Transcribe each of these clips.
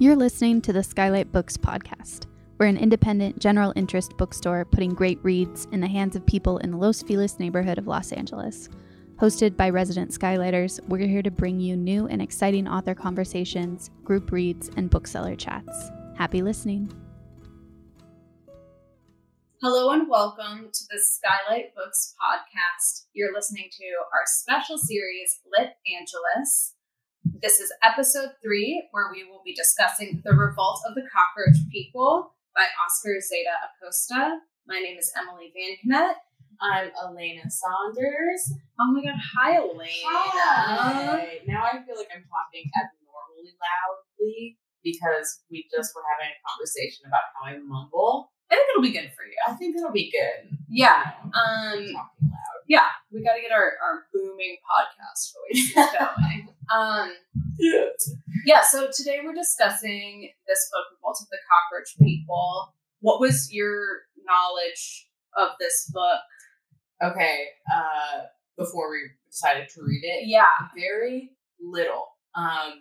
You're listening to the Skylight Books podcast. We're an independent, general interest bookstore putting great reads in the hands of people in the Los Feliz neighborhood of Los Angeles. Hosted by resident Skylighters, we're here to bring you new and exciting author conversations, group reads, and bookseller chats. Happy listening. Hello and welcome to the Skylight Books podcast. You're listening to our special series, Lit Angeles. This is episode three, where we will be discussing The Revolt of the Cockroach People by Oscar Zeta Acosta. My name is Emily Van Knet. I'm Elena Saunders. Oh my god, hi Elena. Hi. Now I feel like I'm talking abnormally loudly because we just were having a conversation about how I mumble. I think it'll be good for you. I think it'll be good. Yeah. Um talking loud. yeah, we gotta get our, our booming podcast voices going. um Yeah, so today we're discussing this book, Revolt of the Cockroach People. What was your knowledge of this book? Okay. Uh, before we decided to read it, Yeah. very little. Um,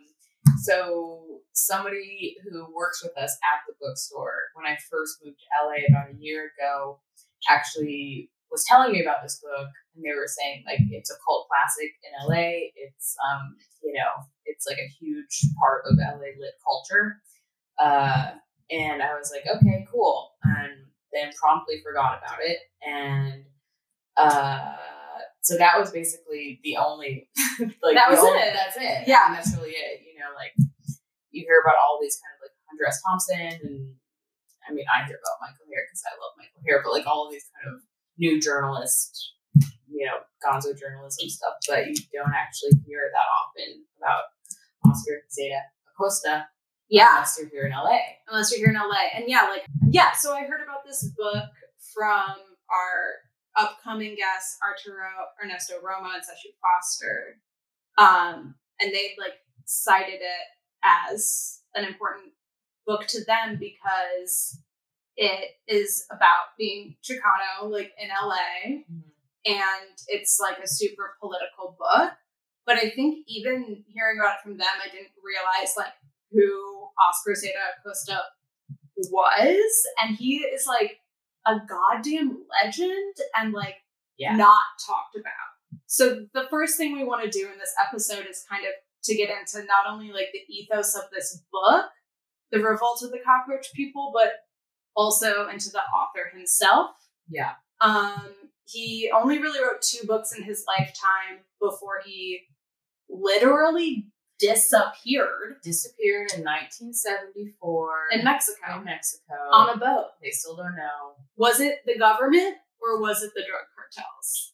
so somebody who works with us at the bookstore, when I first moved to LA about a year ago, actually was telling me about this book, and they were saying like it's a cult classic in LA. It's um, you know, it's like a huge part of LA lit culture. Uh, and I was like, okay, cool, and then promptly forgot about it, and uh so that was basically the only like That was only- it. that's it Yeah. and that's really it you know like you hear about all these kind of like Hunter S. Thompson and I mean I hear about Michael Herr because I love Michael Herr but like all of these kind of new journalist you know gonzo journalism stuff but you don't actually hear that often about Oscar Zeta Acosta Yeah. unless you're here in LA Unless you're here in LA. And yeah, like, yeah, so I heard about this book from our upcoming guests, Arturo Ernesto Roma and Sashi Foster. Um, and they like cited it as an important book to them because it is about being Chicano, like in LA. Mm-hmm. and it's like a super political book. But I think even hearing about it from them, I didn't realize like who Oscar Zeta Acosta was, and he is like a goddamn legend and like yeah not talked about. So the first thing we want to do in this episode is kind of to get into not only like the ethos of this book, the revolt of the cockroach people, but also into the author himself. yeah Um, he only really wrote two books in his lifetime before he literally disappeared disappeared in 1974 in Mexico in Mexico on a boat. They still don't know. Was it the government or was it the drug cartels?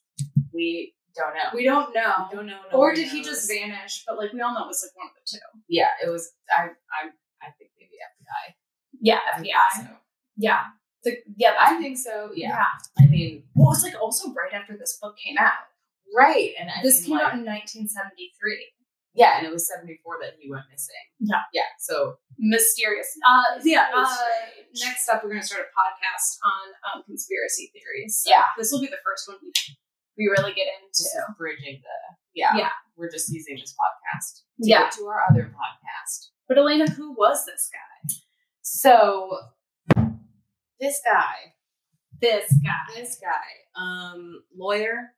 We don't know. We don't know. We don't know. or Nobody did he just vanish? But like we all know it was like one of the two. Yeah, it was. I. I. I think maybe FBI. Yeah, I think FBI. so. Yeah. The, yeah, I think so. Yeah. yeah. I mean, Well, it's like also right after this book came out. right. And I this mean, came like, out in 1973. yeah, and it was 74 that he went missing. Yeah. Yeah. So Mysterious. Uh, yeah. Uh, next up, we're going to start a podcast on um, conspiracy theories. So Yeah. This will be the first one we, we really get into. bridging the. Yeah. Yeah. We're just using this podcast to Yeah. get to our other podcast. But Elena, who was this guy? So this guy, This guy. this guy, um, lawyer,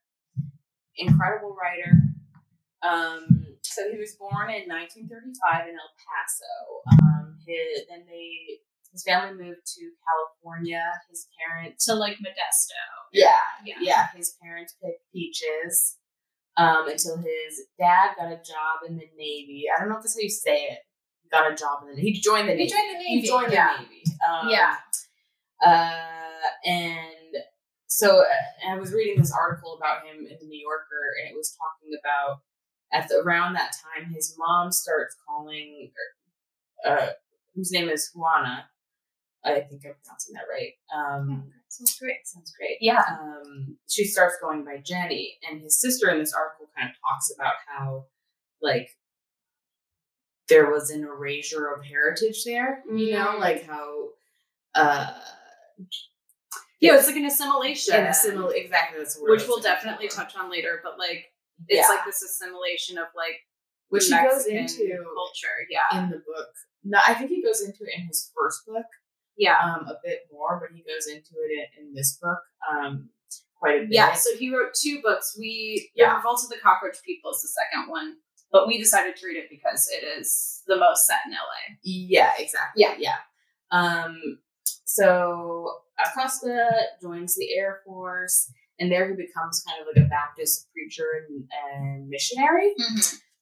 incredible writer. Um, so he was born in 1935 in El Paso. Um, his, then they, his family moved to California. His parents, To like Modesto. yeah, Yeah. yeah, his parents picked peaches. Um, until his dad got a job in the Navy. I don't know if that's how you say it. He got a job in the Navy. He joined the He Navy. joined the He Navy, joined yeah. the Navy. Um, Yeah. uh, and so uh, I was reading this article about him in the New Yorker, and it was talking about at the, around that time, his mom starts calling, uh, whose name is Juana. I think I'm pronouncing that right. Um, Sounds great. sounds great. Yeah. Um, she starts going by Jenny, and his sister in this article kind of talks about how, like, there was an erasure of heritage there. You know, Mm. like how, uh, Yeah, it's like an assimilation. and assimil- exactly that's the word. Which we'll definitely touch on later, but like it's Yeah. like this assimilation of like which he Mexican goes into culture. Yeah. in the book no, I think he goes into it in his first book Yeah. um, a bit more, but he goes into it in, in this book um, quite a bit. Yeah, so he wrote two books. We Yeah. The Revolt of the Cockroach People is the second one, but we decided to read it because it is the most set in LA. Yeah, exactly. Yeah. yeah. Um, so Acosta joins the Air Force, and there he becomes kind of like a Baptist preacher and, and missionary.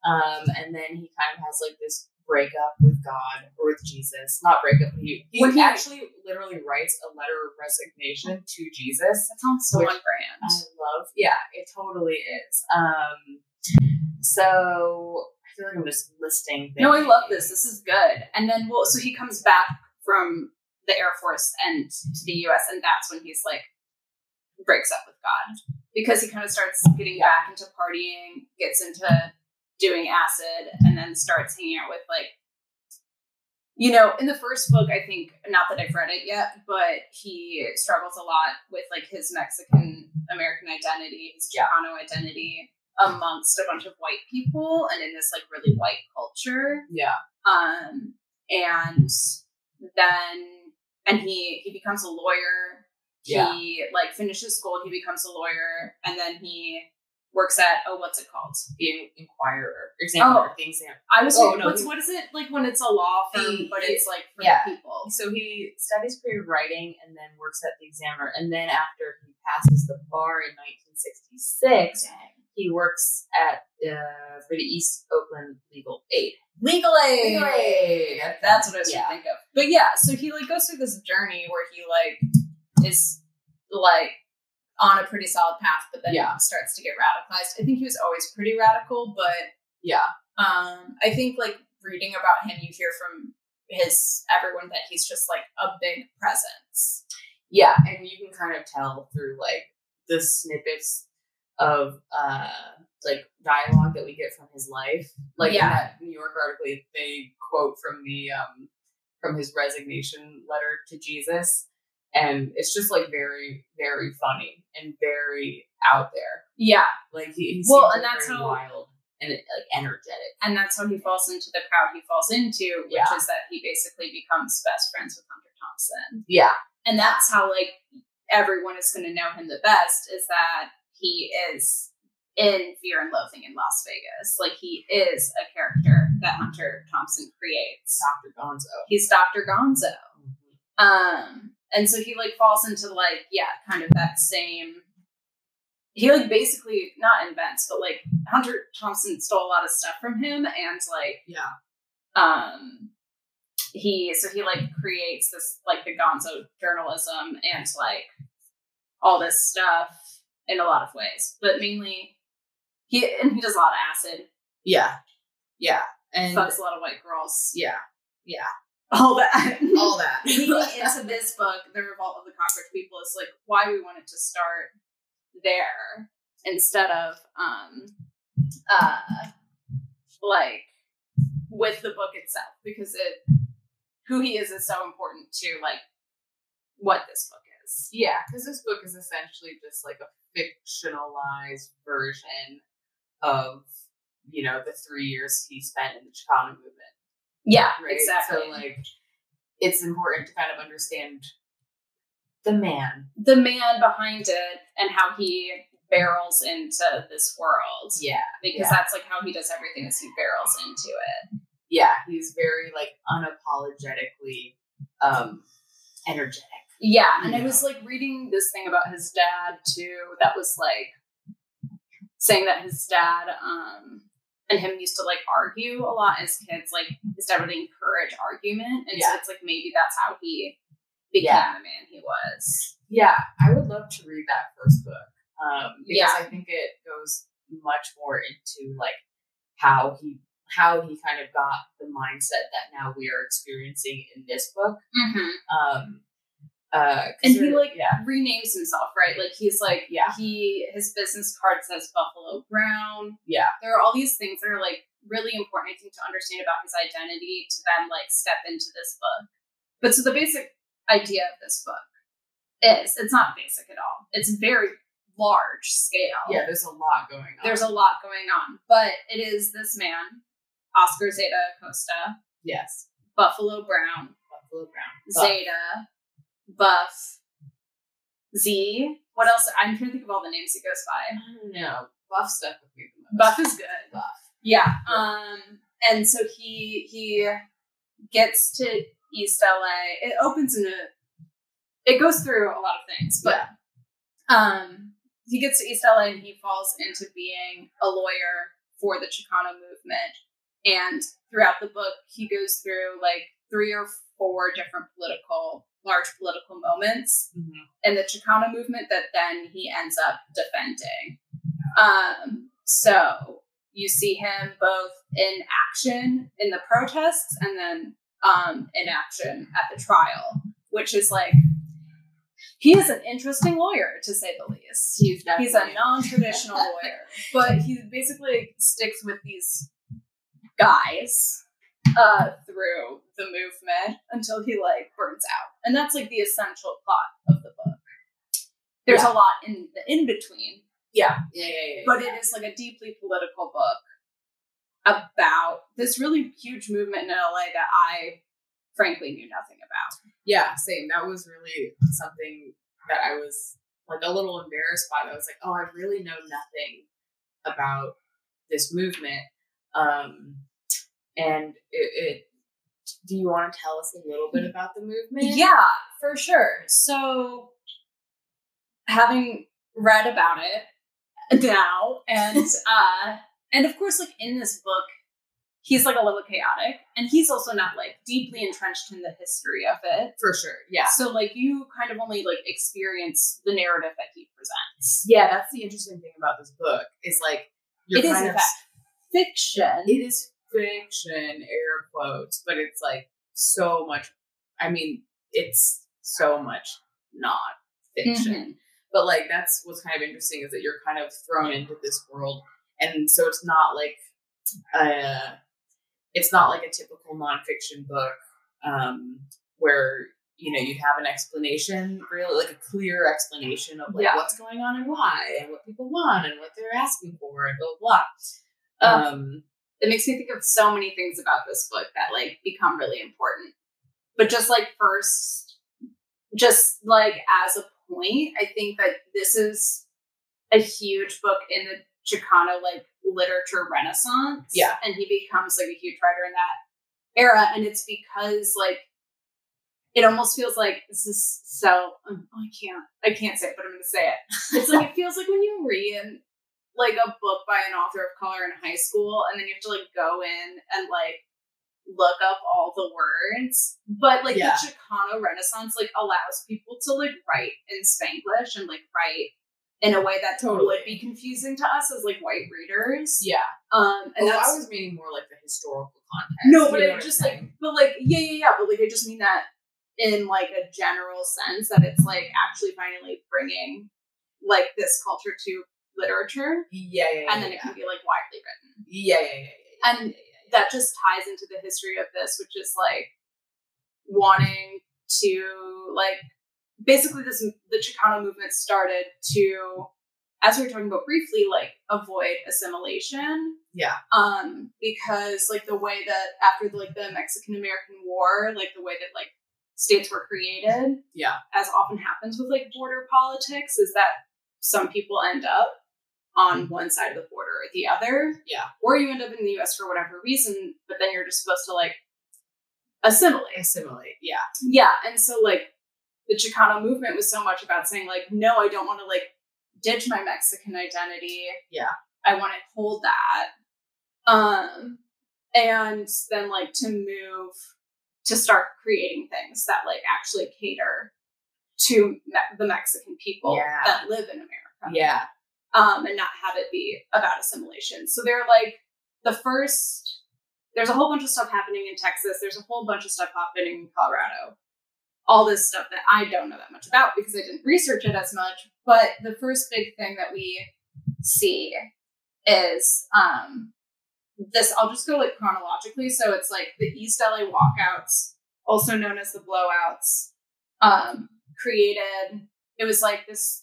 Um, and then he kind of has like this breakup with God or with Jesus. Not break up. he, he When he- actually literally writes a letter of resignation to Jesus. That sounds so on brand. I love, yeah, it totally is. Um, so I feel like I'm just listing things. No, I love this. This is good. And then, well, so he comes back from the Air Force and to the U.S., and that's when he's like breaks up with God because he kind of starts getting Yeah. back into partying, gets into doing acid, and then starts hanging out with like. You know, in the first book, I think not that I've read it yet, but he struggles a lot with like his Mexican American identity, his Yeah. Identity amongst a bunch of white people and in this like really white culture Yeah. um and then and he he becomes a lawyer Yeah. he like finishes school he becomes a lawyer and then he works at oh what's it called The Inquirer, Examiner, Oh. the Examiner. i was Oh, no, what's he- what is it like when it's a law firm The- but it's like for yeah. the people So he studies creative writing and then works at the Examiner. And then after he passes the bar in 1966, he works at uh, for the East Oakland Legal Aid. legal aid, Legal aid. that's what i was Yeah. trying to think of but yeah so he like goes through this journey where he like is like on a pretty solid path but then Yeah. starts to get radicalized i think he was always pretty radical but Yeah. Um, I think like reading about him, you hear from his everyone that he's just like a big presence. Yeah, and you can kind of tell through like the snippets of uh like dialogue that we get from his life. Like in that New York article, they quote from the um from his resignation letter to Jesus, and it's just like very very funny and very out there. Yeah, Like he, he Well, and like, that's very how- wild and like energetic. and that's how he falls into the crowd he falls into, which Yeah. is that he basically becomes best friends with Hunter Thompson, Yeah, and that's how like everyone is going to know him the best is that he is in Fear and Loathing in Las Vegas. Like he is a character that Hunter Thompson creates. Dr. Gonzo. He's Dr. Gonzo. Um, and so he like falls into like, yeah, kind of that same. He like basically not invents, but like Hunter Thompson stole a lot of stuff from him, and like, Yeah. um, he so he like creates this like the Gonzo journalism and like all this stuff in a lot of ways, but mainly he and he does a lot of acid, Yeah, yeah, and fucks a lot of white girls, Yeah. yeah, all that, all that. leading into this book, The Revolt of the Cockroach People, is like why we wanted to start there instead of um uh like with the book itself because it who he is is so important to like what this book is. Yeah, because this book is essentially just like a fictionalized version of you know the three years he spent in the Chicano movement. Yeah, Right. exactly. So like, it's important to kind of understand the man. the man behind it and how he barrels into this world. Yeah, Because yeah. that's like how he does everything is he barrels into it. yeah. He's very like unapologetically um energetic. Yeah, and I was like reading this thing about his dad too that was like saying that his dad um and him used to like argue a lot as kids. Like his dad would encourage argument, and Yeah. so it's like maybe that's how he became Yeah. the man he was. Yeah, I would love to read that first book. Um, because Yeah. I think it goes much more into like how he how he kind of got the mindset that now we are experiencing in this book. Mm-hmm. Um, uh, And he like yeah, renames himself, right? Like he's like Yeah. he his business card says Buffalo Brown. Yeah. There are all these things that are like really important, I think, to understand about his identity to then like step into this book. But so the basic idea of this book is it's not basic at all. It's very large scale. yeah. There's a lot going on. There's a lot going on. But it is this man, Oscar Zeta Costa. yes, Buffalo Brown, Buffalo Brown. Zeta, Buff, Z. What else? I'm trying to think of all the names he goes by. I don't know. Buff stuck with me the most. Buff is good. Buff. Yeah. Um, and so he he gets to East LA. It opens in a it goes through a lot of things, but um he gets to East LA and he falls into being a lawyer for the Chicano movement. And throughout the book, he goes through like three or four different political, large political moments Mhm. in the Chicano movement that then he ends up defending. Um, so you see him both in action in the protests and then um, in action at the trial, which is like he is an interesting lawyer to say the least. He's He's a non-traditional lawyer, but he basically sticks with these guys uh, through the movement until he like burns out, and that's like the essential plot of the book. There's Yeah. a lot in the in between, Yeah. Yeah. Yeah. Yeah. but it is like a deeply political book about this really huge movement in LA that I frankly knew nothing about. Yeah, same. That was really something that I was like a little embarrassed by. I was like, oh, I really know nothing about this movement. Um, and it, it do you want to tell us a little bit about the movement? Yeah, for sure. So, having read about it now, and uh, and of course, like in this book, he's like a little chaotic, and he's also not like deeply entrenched in the history of it. for sure. Yeah, So, like, you kind of only like experience the narrative that he presents. yeah. That's the interesting thing about this book is like you're It is kind in of fact fiction. it is fiction, air quotes, but it's like so much. I mean, it's so much not fiction. Mhm. But like that's what's kind of interesting is that you're kind of thrown into this world, and so it's not like uh, it's not like a typical nonfiction book um, where you know you have an explanation, really like a clear explanation of like Yeah. what's going on and why, and what people want and what they're asking for, and blah blah. blah. Um, it makes me think of so many things about this book that like become really important. But just like first, just like as a point, I think that this is a huge book in the Chicano like literature renaissance. Yeah. And he becomes like a huge writer in that era. And it's because like it almost feels like this is so um, I can't I can't say it, but I'm gonna say it. It's like it feels like when you read like a book by an author of color in high school and then you have to like go in and like look up all the words but like Yeah. the chicano renaissance like allows people to like write in spanglish and like write in a way that Totally. would be confusing to us as like white readers yeah, um and and that's I was meaning more like the historical context. no you but know I'm just like but like yeah yeah yeah but like i just mean that in like a general sense that it's like actually finally bringing like this culture to literature yeah, yeah, yeah, and then yeah. it can be like widely written. yeah, yeah, yeah, yeah, And that just ties into the history of this, which is like wanting to like basically this the Chicano movement started to, as we were talking about briefly, like avoid assimilation. Yeah. Um, because like the way that after like the Mexican American War, like the way that like states were created, Yeah. as often happens with like border politics, is that some people end up on one side of the border or the other. Yeah. Or you end up in the US for whatever reason, but then you're just supposed to like assimilate. assimilate. Yeah, Yeah. And so like the Chicano movement was so much about saying like, no, I don't want to like ditch my Mexican identity. Yeah. I want to hold that. Um and then like to move to start creating things that like actually cater to me- the Mexican people Yeah. that live in America yeah, um, and not have it be about assimilation. So they're like the first. There's a whole bunch of stuff happening in Texas. There's a whole bunch of stuff happening in Colorado. All this stuff that I don't know that much about because I didn't research it as much. But the first big thing that we see is um, this. I'll just go like chronologically. So it's like the East LA walkouts, also known as the blowouts, um, created. It was like this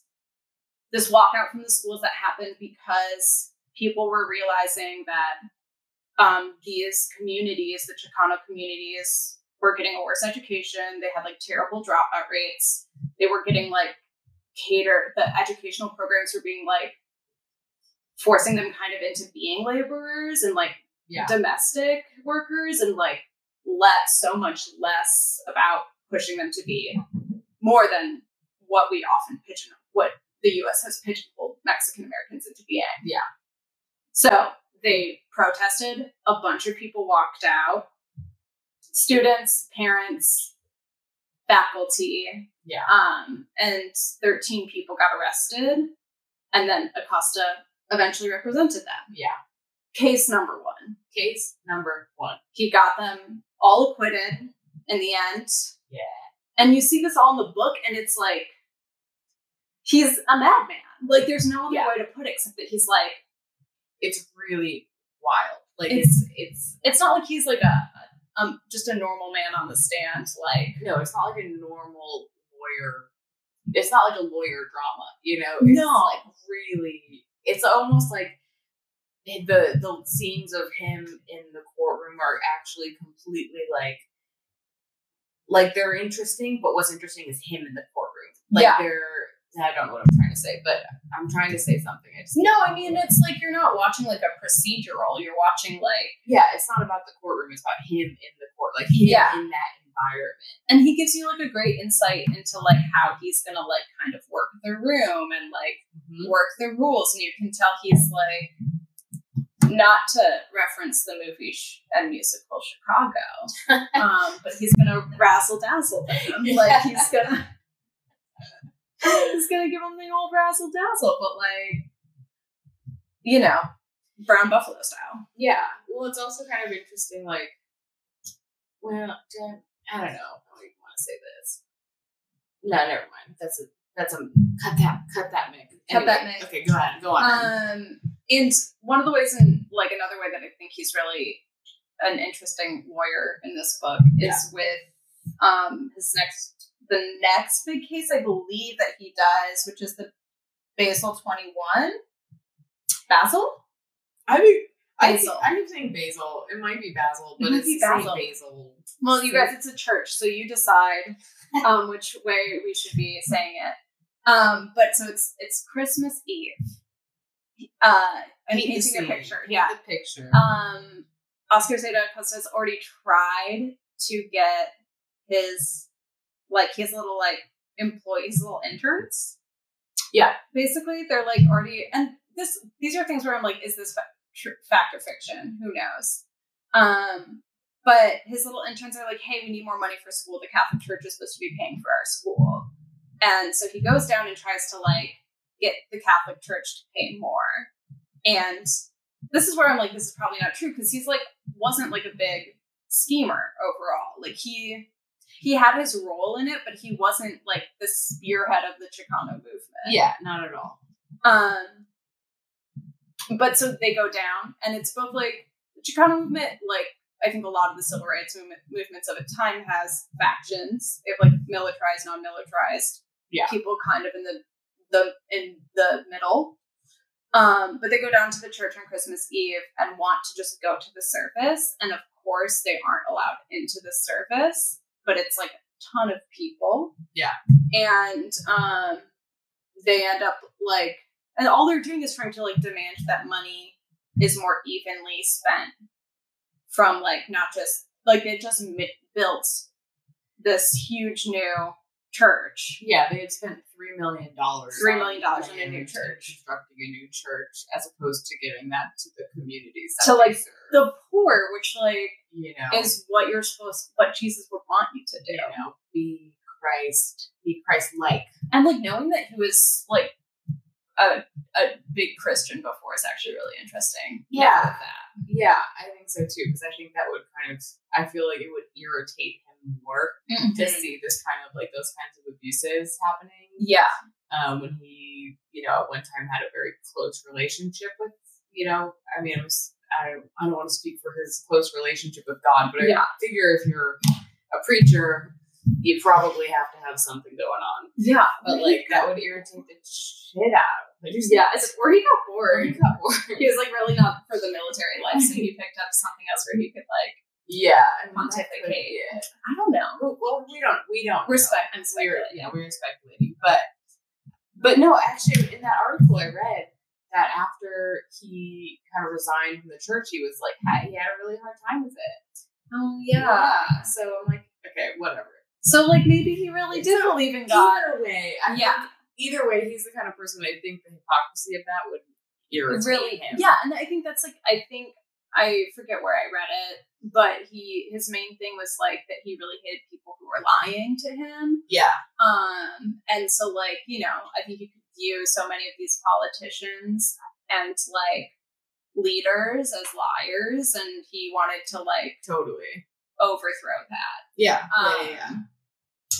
this walkout from the schools that happened because people were realizing that um, these communities, the Chicano communities, were getting a worse education. They had like terrible dropout rates. They were getting like catered, the educational programs were being like forcing them kind of into being laborers and like Yeah. domestic workers and like let so much less about pushing them to be more than what we often pigeon what the US has pigeonholed Mexican Americans into being. Yeah. So they protested, a bunch of people walked out. Students, parents, faculty, Yeah. um, and 13 people got arrested, and then Acosta eventually represented them. Yeah. Case number one. Case number one. He got them all acquitted in the end. Yeah. And you see this all in the book, and it's like he's a madman. Like there's no other Yeah. way to put it except that he's like It's really wild. Like It's- it's it's it's not like he's like a um just a normal man on the stand. Like no, it's not like a normal lawyer. It's not like a lawyer drama, you know. It's No. like really. It's almost like the the scenes of him in the courtroom are actually completely like like they're interesting, but what's interesting is him in the courtroom. Like Yeah. they're I don't know what I'm trying to say, but I'm trying to say something. I just no, I mean it's like you're not watching like a procedural. You're watching like yeah, it's not about the courtroom. It's about him in the court, like him Yeah. in that environment. and he gives you like a great insight into like how he's gonna like kind of work the room and like work the rules, and you can tell he's like not to reference the movie sh- and musical Chicago, um, but he's gonna razzle dazzle them. Like he's gonna he's gonna give him the old razzle dazzle, but like you know, brown buffalo style. Yeah. Well, it's also kind of interesting. Like, well, I don't know. I don't even want to say this. No, never mind. That's a that's a cut that cut that Mick. Cut that, Anyway, Mick. Okay, go ahead. Go on. Um, and one of the ways, in like another way that I think he's really an interesting lawyer in this book is with um his next the next big case I believe that he does, which is the Basil twenty one. Basil? I mean, I Basil. keep, I keep saying Basil. It might be Basil, but might it's be Basil. Basil. Well, you guys, it's a church, so you decide um which way we should be saying it. Um, but so it's it's Christmas Eve. Uh, Paint painting a picture. Yeah. the picture. um, Oscar Zeta Acosta has already tried to get his like his little like employees, little interns. Yeah. basically, they're like already, and this these are things where I'm like, is this fa- tr- fact or fiction? Who knows? Um, but his little interns are like, hey, we need more money for school. The Catholic Church is supposed to be paying for our school, and so he goes down and tries to like get the Catholic Church to pay more, and this is where I'm like, this is probably not true because he's like wasn't like a big schemer overall. Like he he had his role in it, but he wasn't like the spearhead of the Chicano movement. yeah, not at all. Um but so they go down and it's both like the Chicano movement, like I think a lot of the civil rights movement, movements of its time has factions. They have like militarized, non-militarized Yeah. people kind of in the the in the middle. Um, but they go down to the church on Christmas Eve and want to just go to the service. And of course, they aren't allowed into the service, but it's like a ton of people. Yeah. And um, they end up like, and all they're doing is trying to like demand that money is more evenly spent from like not just like they just mi- built this huge new church Yeah, they had spent three million dollars. $3 million on a new church. constructing a new church, as opposed to giving that to the communities To, like, serve. the poor, which like you know, is what you're supposed, what Jesus would want you to do, you know, be Christ, be Christ-like. and like knowing that he was like a a big Christian before is actually really interesting. Yeah. that. Yeah, I think so too, because I think that would kind of, I feel like it would irritate him more to see this kind of like those kinds of abuses happening. Yeah, Um, when he, you know, at one time had a very close relationship with, you know, I mean, it was, I don't, I don't want to speak for his close relationship with God, but I figure if you're a preacher, you probably have to have something going on. yeah, But like that would irritate the shit out. of him. Like, yeah. It's, or he got or bored. he got bored. He was like really not for the military life, so he picked up something else where he could like Yeah, pontificate. I don't know. Well, we don't. We don't. We're know. spec- I'm We're speculating. yeah, we're speculating, but but no, actually, in that article I read that after he kind of resigned from the church, he was like, hey, he had a really hard time with it. Oh yeah. So I'm like, okay, whatever. So like maybe he really did So, believe in God. Either way, I Yeah. either way, he's the kind of person I think the hypocrisy of that would irritate really him. yeah and i think that's like i think i forget where i read it but he his main thing was like that he really hated people who were lying to him yeah, um and so like you know i think you could view so many of these politicians and like leaders as liars and he wanted to like totally. overthrow that Yeah, um, yeah, yeah,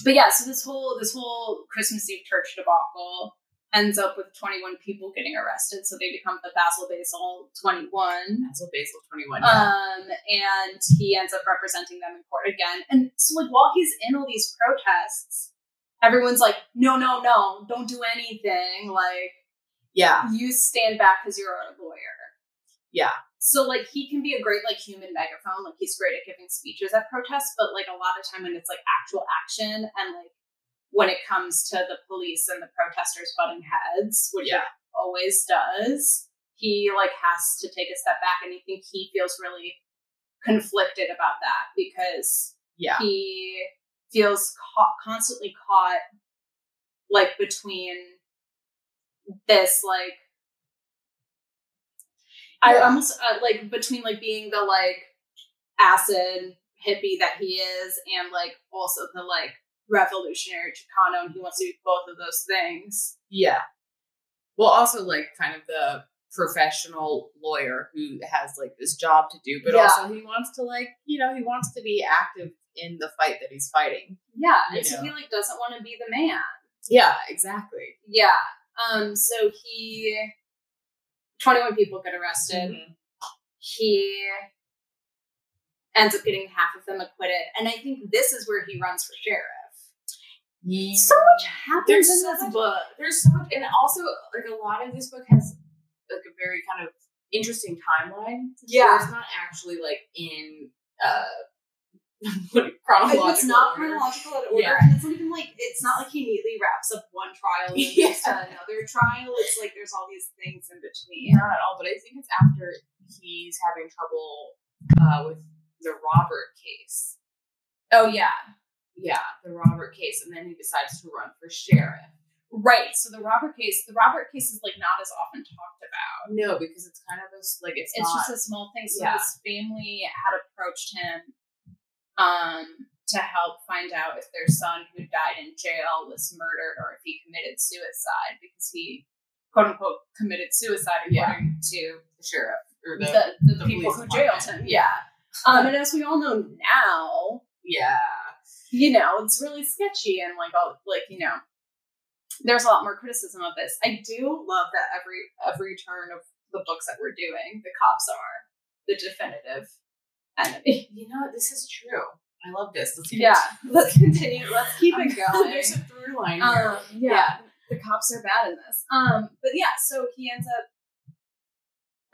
but yeah so this whole this whole christmas eve church debacle ends up with 21 people getting arrested so they become the basil basil 21 Basil Basil twenty one. Yeah. um and he ends up representing them in court again and so like while he's in all these protests everyone's like no no no don't do anything. Like yeah, you stand back because you're a lawyer. Yeah. so like he can be a great like human megaphone. Like he's great at giving speeches at protests but like a lot of time when it's like actual action and like when it comes to the police and the protesters butting heads which Yeah. always does he like has to take a step back and i think he feels really conflicted about that because yeah, he feels caught, constantly caught like between this like I almost uh, like between like being the like acid hippie that he is and like also the like revolutionary Chicano and he wants to do both of those things. yeah. Well, also like kind of the professional lawyer who has like this job to do, but Yeah. also he wants to like you know he wants to be active in the fight that he's fighting. Yeah, and so he like doesn't want to be the man. Yeah, exactly. Yeah. Um so he 21 people get arrested. Mhm. he ends up getting half of them acquitted. And I think this is where he runs for sheriff. Yeah. So much happens There's in so this much- book. There's so much, and also like a lot of this book has like a very kind of interesting timeline. Yeah. it's not actually like in uh chronological. It's not order. chronological in order, Yeah. and it's not even like it's not like he neatly wraps up one trial and Yeah. to another trial. It's like there's all these things in between. Not at all, but I think it's after he's having trouble uh, with the Robert case. Oh yeah, Yeah, the Robert case, and then he decides to run for sheriff. right. So the Robert case, the Robert case is like not as often talked about. No, because it's kind of a like it's, It's not. just a small thing. So Yeah. his family had approached him um, to help find out if their son who died in jail was murdered or if he committed suicide because he quote unquote committed suicide Yeah. according to the sheriff or the, the, the, the people who jailed him. Yeah. Um, and as we all know now, yeah. you know, it's really sketchy and like all like, you know, there's a lot more criticism of this. I do love that every every turn of the books that we're doing, the cops are the definitive enemy. You know, this is true. I love this. Let's Yeah. Let's continue. Let's keep it going. There's a through line here. Um, yeah, the cops are bad in this. Um, but yeah, so he ends up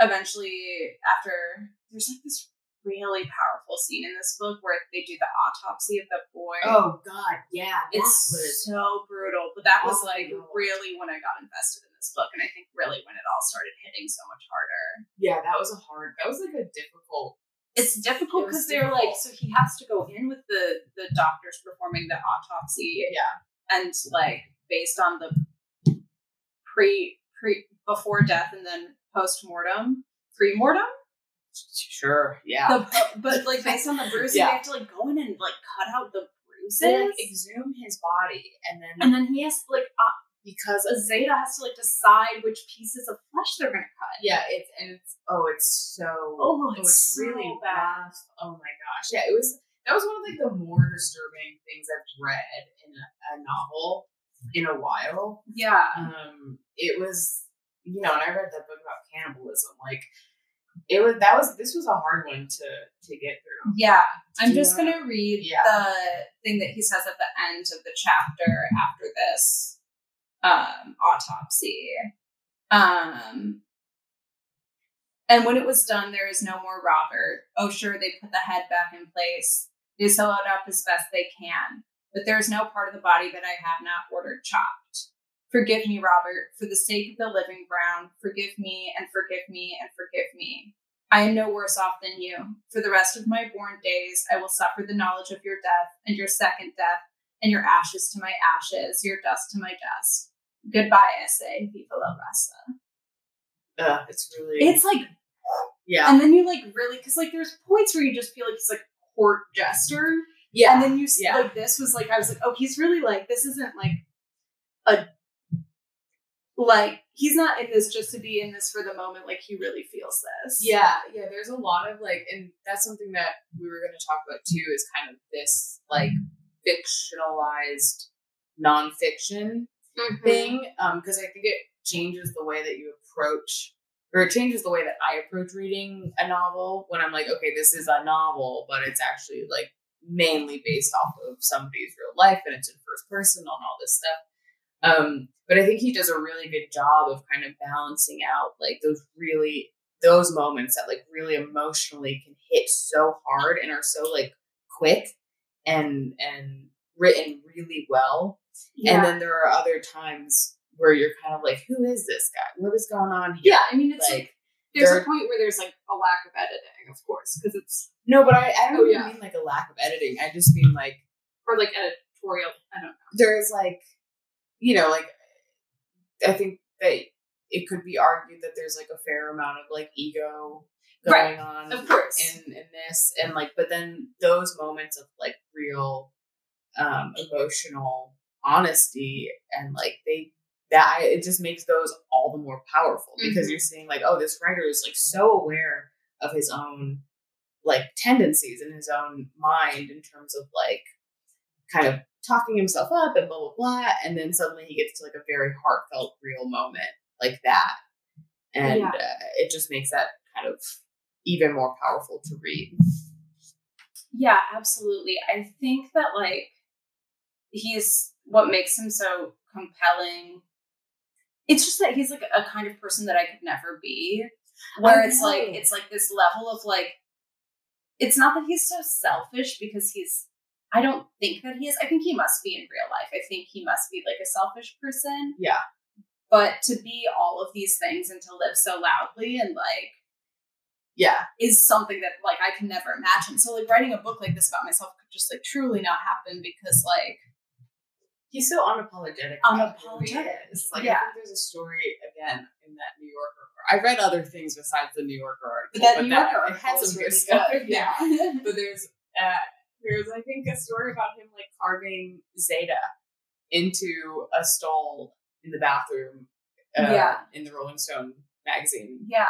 eventually after there's like this really powerful scene in this book where they do the autopsy of the boy. oh God, yeah, it's was so brutal. But that was Oh, like no. really when I got invested in this book, and I think really when it all started hitting so much harder. yeah, that was a hard. That was like a difficult. It's difficult It because they're like, so he has to go in with the the doctors performing the autopsy. Yeah. and like based on the pre pre before death and then post mortem pre mortem. Sure. Yeah. The but like based on the bruising, Yeah. they have to like go in and like cut out the bruises, they like exhume his body, and then and then he has to like uh, because a Zeta has to like decide which pieces of flesh they're gonna cut. yeah, it's and it's oh, it's so Oh, it's so really bad. rough. Oh my gosh, yeah, it was. That was one of like the more disturbing things I've read in a, a novel in a while. Yeah. um it was you know and i read that book about cannibalism like it was that was this was a hard one to to get through Yeah, I'm just wanna- gonna read Yeah. the thing that he says at the end of the chapter after this um, autopsy. Um, And when it was done, there is no more Robert. Oh, sure, they put the head back in place. They sew it up as best they can. But there is no part of the body that I have not ordered chopped. Forgive me, Robert, for the sake of the living Brown. Forgive me and forgive me and forgive me. I am no worse off than you. For the rest of my born days, I will suffer the knowledge of your death and your second death, and your ashes to my ashes, your dust to my dust. Goodbye, I say. Viva la raza. Uh, it's really. It's like, yeah. and then you like really, because like there's points where you just feel like he's like court jester. yeah. And then you s yeah. like this was like I was like, oh, he's really like this isn't like a like he's not in this just to be in this for the moment. Like he really feels this. Yeah, yeah, there's a lot of like, and that's something that we were going to talk about too is kind of this like fictionalized nonfiction Mhm. thing. Um, because I think it changes the way that you approach, or it changes the way that I approach reading a novel when I'm like, okay, this is a novel, but it's actually like mainly based off of somebody's real life and it's in first person and all this stuff. Um, but I think he does a really good job of kind of balancing out like those really those moments that like really emotionally can hit so hard and are so like quick and and written really well. Yeah. And then there are other times where you're kind of like, who is this guy? What is going on here? yeah, I mean it's like, Like, there's there- a point where there's like a lack of editing, of course, because it's no, but I, I don't Oh, yeah. mean like a lack of editing. I just mean like or like editorial. I don't know. there's like you know like i think that it could be argued that there's like a fair amount of like ego going Right, on of course. in in this and like but then those moments of like real um emotional honesty and like they that I, it just makes those all the more powerful because Mhm. you're seeing like oh this writer is like so aware of his own like tendencies in his own mind in terms of like kind of talking himself up and blah blah blah and then suddenly he gets to like a very heartfelt real moment like that and Yeah. uh, it just makes that kind of even more powerful to read Yeah, absolutely. I think that like he's what makes him so compelling. It's just that he's like a kind of person that I could never be. Where it's like it's like this level of like it's not that he's so selfish because he's I don't think that he is. I think he must be in real life. I think he must be like a selfish person. Yeah. But to be all of these things and to live so loudly and like yeah is something that like I can never imagine. So like writing a book like this about myself could just like truly not happen because like he's so unapologetic about who he Unapologetic. like Yeah. i think there's a story again in that new yorker i read other things besides the new yorker article that but New that, Yorker it had some really good stuff good. yeah but there's uh there's I think a story about him like carving Zeta into a stall in the bathroom. Uh, Yeah. In the Rolling Stone magazine, yeah,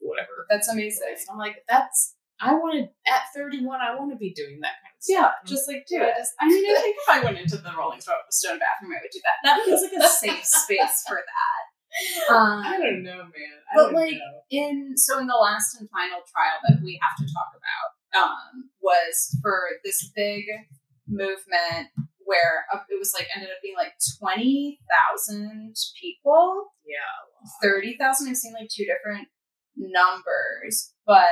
whatever. that's amazing. I'm like, that's I wanted at 31. I want to be doing that kind of stuff. Yeah, just like do Yeah, it. I mean, I think if I went into the Rolling Stone bathroom, I would do that. That feels like a safe space for that. Um, I don't know, man. I But, don't like, know. in so in the last and final trial that we have to talk about um, was for this big movement where uh, it was like ended up being like twenty thousand people, yeah, thirty thousand. I've seen like two different numbers, but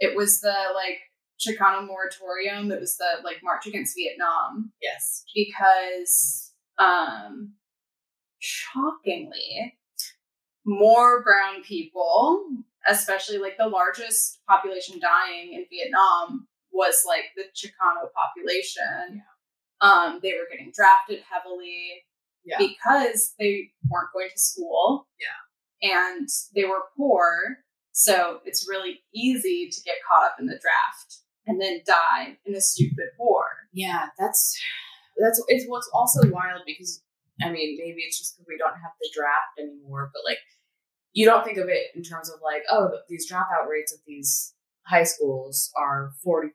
it was the like Chicano moratorium. It was the like March Against Vietnam. Yes, because um shockingly more brown people especially like the largest population dying in vietnam was like the chicano population. Um they were getting drafted heavily Yeah. because they weren't going to school. Yeah. And they were poor so it's really easy to get caught up in the draft and then die in a stupid war. Yeah. That's that's it's what's also wild because I mean maybe it's just because we don't have the draft anymore, but like you don't think of it in terms of like oh these dropout rates of these high schools are 45%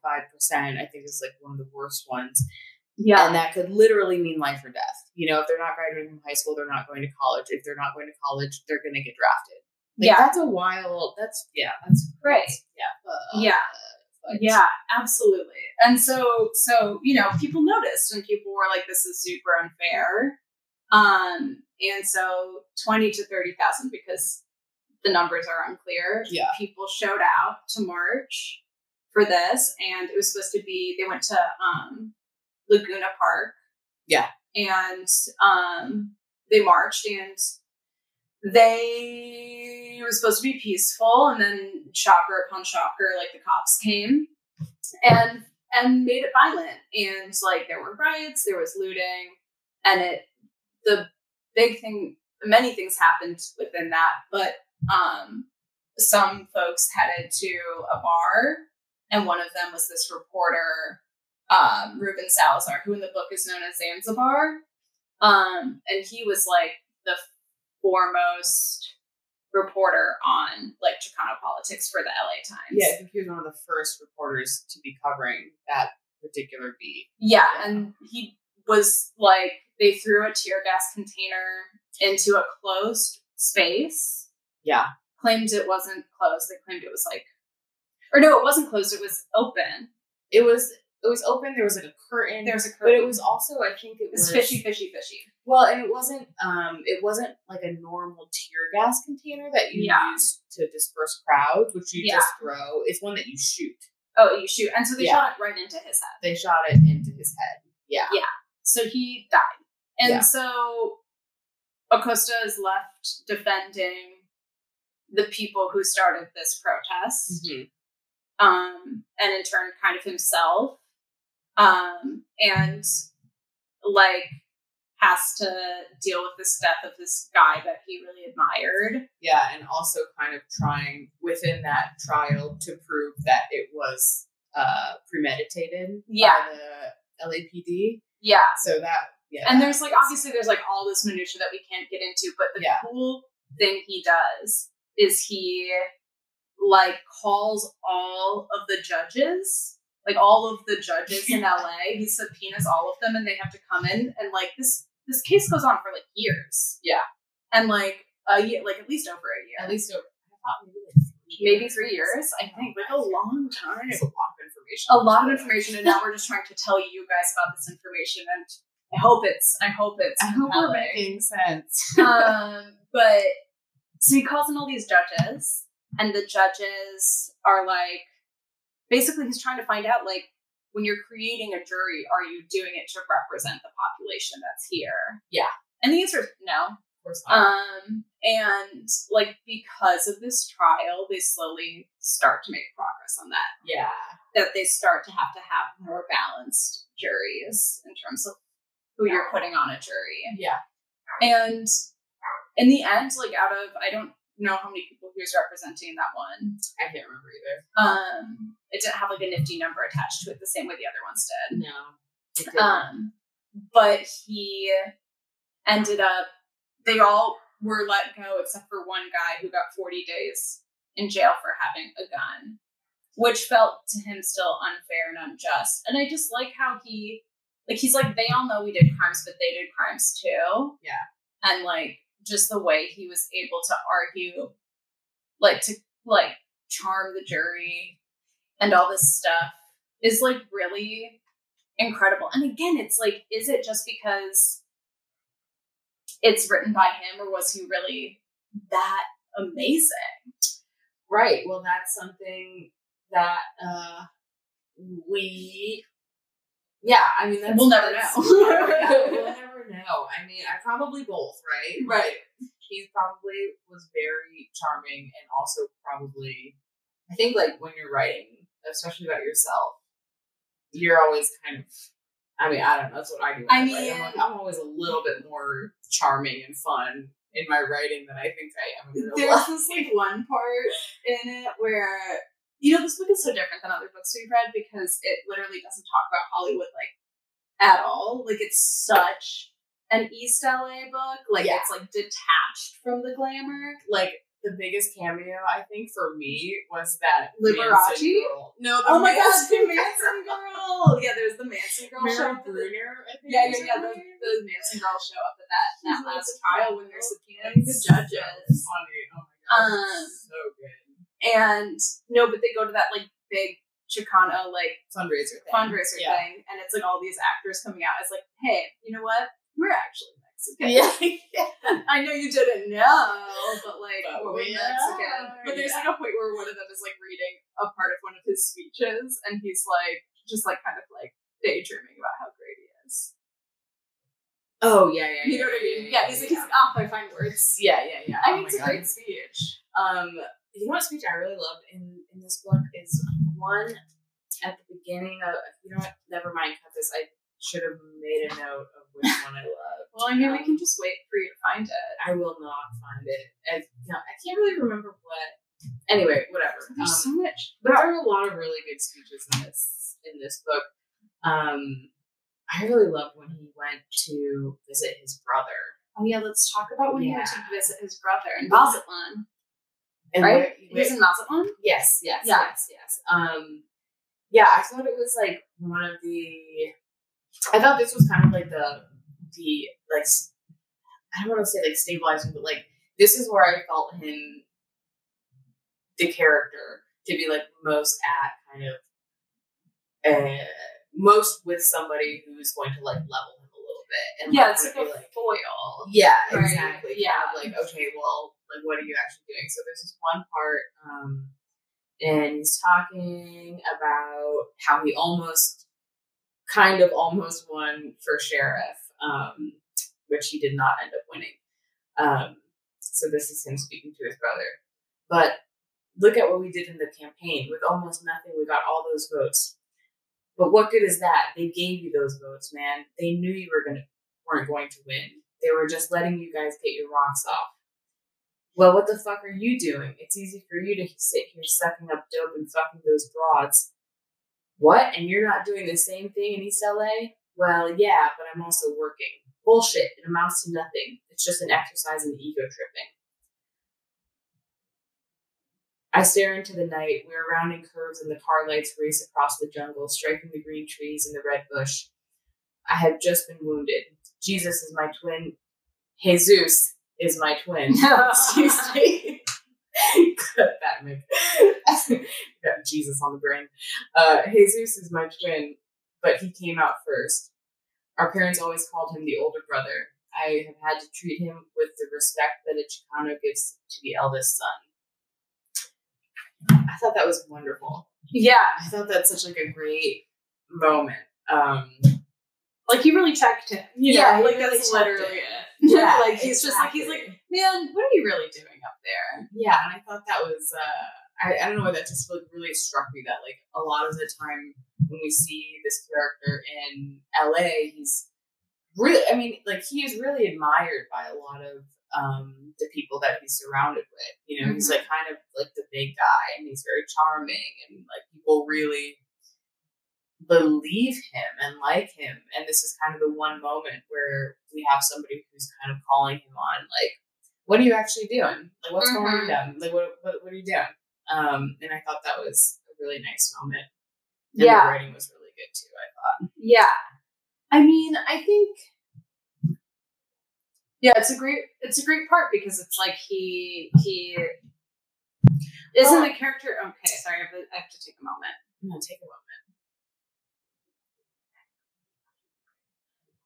i think is like one of the worst ones. Yeah. And that could literally mean life or death. You know if they're not graduating from high school they're not going to college. If they're not going to college they're going to get drafted like, Yeah. that's a wild that's yeah that's Right. that's- yeah uh, Yeah. but- Yeah, absolutely. And so so, you know, people noticed and people were like this is super unfair. Um and so 20 to 30,000 because the numbers are unclear. Yeah. People showed out to march for this, and it was supposed to be. They went to um, Laguna Park. Yeah. and um, they marched, and they were supposed to be peaceful, and then shocker upon shocker, like the cops came and and made it violent, and like there were riots, there was looting, and it the big thing, many things happened within that, but um, some folks headed to a bar, and one of them was this reporter, um, Ruben Salazar, who in the book is known as Zanzibar. Um, and he was like the foremost reporter on like Chicano politics for the LA Times. Yeah, I think he was one of the first reporters to be covering that particular beat. Yeah, Yeah. and he was like they threw a tear gas container into a closed space. Yeah. Claimed it wasn't closed. They claimed it was like or no, it wasn't closed, it was open. It was it was open, there was like a curtain. There was a curtain. but it was also I think it it was was fishy, fishy, fishy. Well, and it wasn't um it wasn't like a normal tear gas container that you Yeah. use to disperse crowds, which you Yeah. just throw. It's one that you shoot. Oh, you shoot. And so they Yeah. shot it right into his head. They shot it into his head. Yeah. Yeah. So he died. And so Acosta is left defending the people who started this protest. Mhm. um, and in turn, kind of himself, um, and like has to deal with this death of this guy that he really admired. Yeah, and also kind of trying within that trial to prove that it was uh premeditated Yeah. by the LAPD. Yeah, So that yeah. and that there's like obviously there's like all this minutia that we can't get into, but the Yeah. cool thing he does is he like calls all of the judges. Like all of the judges in LA, he subpoenas all of them, and they have to come in. And like this, this case goes on for like years. Yeah. and like a year, like at least over a year. at least over I thought maybe like three maybe three years. I think like a long time. It's a lot of information. A lot of information, and now we're just trying to tell you guys about this information. And I hope it's, I hope it's, I hope we're making sense. um, but so he calls in all these judges, and the judges are like, basically, he's trying to find out like when you're creating a jury, are you doing it to represent the population that's here? Yeah. And the answer is no. of course not. Um, and like because of this trial, they slowly start to make progress on that. yeah. That they start to have to have more balanced juries in terms of who you're putting on a jury. Yeah. And in the end, like out of I don't know how many people he was representing in that one. I can't remember either. Um, it didn't have like a nifty number attached to it the same way the other ones did. No. Um, but he ended up. They all were let go except for one guy who got 40 days in jail for having a gun, which felt to him still unfair and unjust. And I just like how he, like, he's like, they all know we did crimes, but they did crimes too. Yeah. And like, just the way he was able to argue, like, to like charm the jury and all this stuff is like really incredible. And again, it's like, is it just because it's written by him, or was he really that amazing? Right. Well, that's something that uh, we. Yeah, I mean, that's, We'll never that's- know. Yeah, we'll never know. I mean, I probably both, right? Right. Like, he probably was very charming, and also probably, I think, like when you're writing, especially about yourself, you're always kind of. I mean, I don't know. That's what I do. I write. I'm, like, mean- I'm always a little bit more charming and fun in my writing than I think I am in real There's life. this like one part in it where you know this book is so different than other books we've read because it literally doesn't talk about Hollywood like at all. Like it's such an East LA book. Like Yeah. it's like detached from the glamour. like the biggest cameo I think for me was that Liberace? Manson girl. No, Oh my gosh, the Manson girl! Yeah, there's the Manson girl show up. Bruner, I think. Yeah, yeah, yeah. The, the Manson girls show up at that, that She's last trial when they're subpoenaing the judges. So funny. Oh my god. Um, so good. And no, but they go to that like big Chicano like Fundraiser thing. fundraiser Yeah. thing, and it's like all these actors coming out. It's like, hey, you know what? We're actually Mexican. yeah. I know you didn't know, but like But we're we Mexican. are, But there's yeah. like a point where one of them is like reading a part of one of his speeches, and he's like just like kind of like daydreaming about how great he is. Oh yeah, yeah. You know what I mean? Yeah, he's like he's off by fine words. yeah, yeah, yeah. I Oh mean, my it's a God. great speech. Um, you know what speech I really loved in in this book is one at the beginning of. You know what? Never mind. Cut this. I should have made a note of which one I loved. Well, I mean, we Um, can just wait for you to find it. I will not find it. I, no, I can't really remember what. Anyway, whatever. There's Um, so much. but there are a lot of really good speeches in this in this book. Um, I really loved when he went to visit his brother. Oh yeah, let's talk about when he went to visit his brother in Mazatlan. And Right? where- He was in Mazatlan. Yes, yes, Yeah. yes, yes. Um, yeah, I thought it was like one of the. I thought this was kind of like the the like I don't want to say like stabilizing, but like this is where I felt him, the character, to be like most at kind of, uh, most with somebody who's going to like level him a little bit, and Yeah, like, it's like a be foil. yeah, Right, exactly. yeah. Kind of like, okay, well, like, what are you actually doing? So there's this one part, um, and he's talking about how he almost, kind of almost won for sheriff, um, which he did not end up winning. Um, so this is him speaking to his brother. But look at what we did in the campaign. With almost nothing, we got all those votes. But what good is that? They gave you those votes, man. They knew you were gonna weren't going to win. They were just letting you guys get your rocks off. Well, what the fuck are you doing? It's easy for you to sit here sucking up dope and fucking those broads. What? And you're not doing the same thing in East LA? Well, yeah, but I'm also working. Bullshit. It amounts to nothing. It's just an exercise in ego tripping. I stare into the night. We are rounding curves and the car lights race across the jungle, striking the green trees and the red bush. I have just been wounded. Jesus is my twin. Jesus is my twin. Excuse me. Cut that, Mick. Got Jesus on the brain. Uh, Jesus is my twin, but he came out first. Our parents always called him the older brother. I have had to treat him with the respect that a Chicano gives to the eldest son. I thought that was wonderful. Yeah, I thought that's such like a great moment. Um, like he really checked him. You Yeah, know, like that's literally it. it. Yeah, like he's just like he's like, man, what are you really doing up there? yeah, and I thought that was uh, I, I don't know why that just like really struck me that like a lot of the time when we see this character in LA, he's really I mean like he is really admired by a lot of um the people that he's surrounded with. You know, he's like kind of like the big guy and he's very charming and like people really believe him and like him. And this is kind of the one moment where we have somebody who's kind of calling him on like what are you actually doing? Like, what's going on Mhm. down? Like, what, what, what are you doing? Um, and I thought that was a really nice moment. And the Yeah, writing was really good too. I thought. yeah. I mean, I think. Yeah, it's a great it's a great part because it's like he he isn't Well- the character okay, sorry, I have, to, I have to take a moment. I'm gonna take a moment.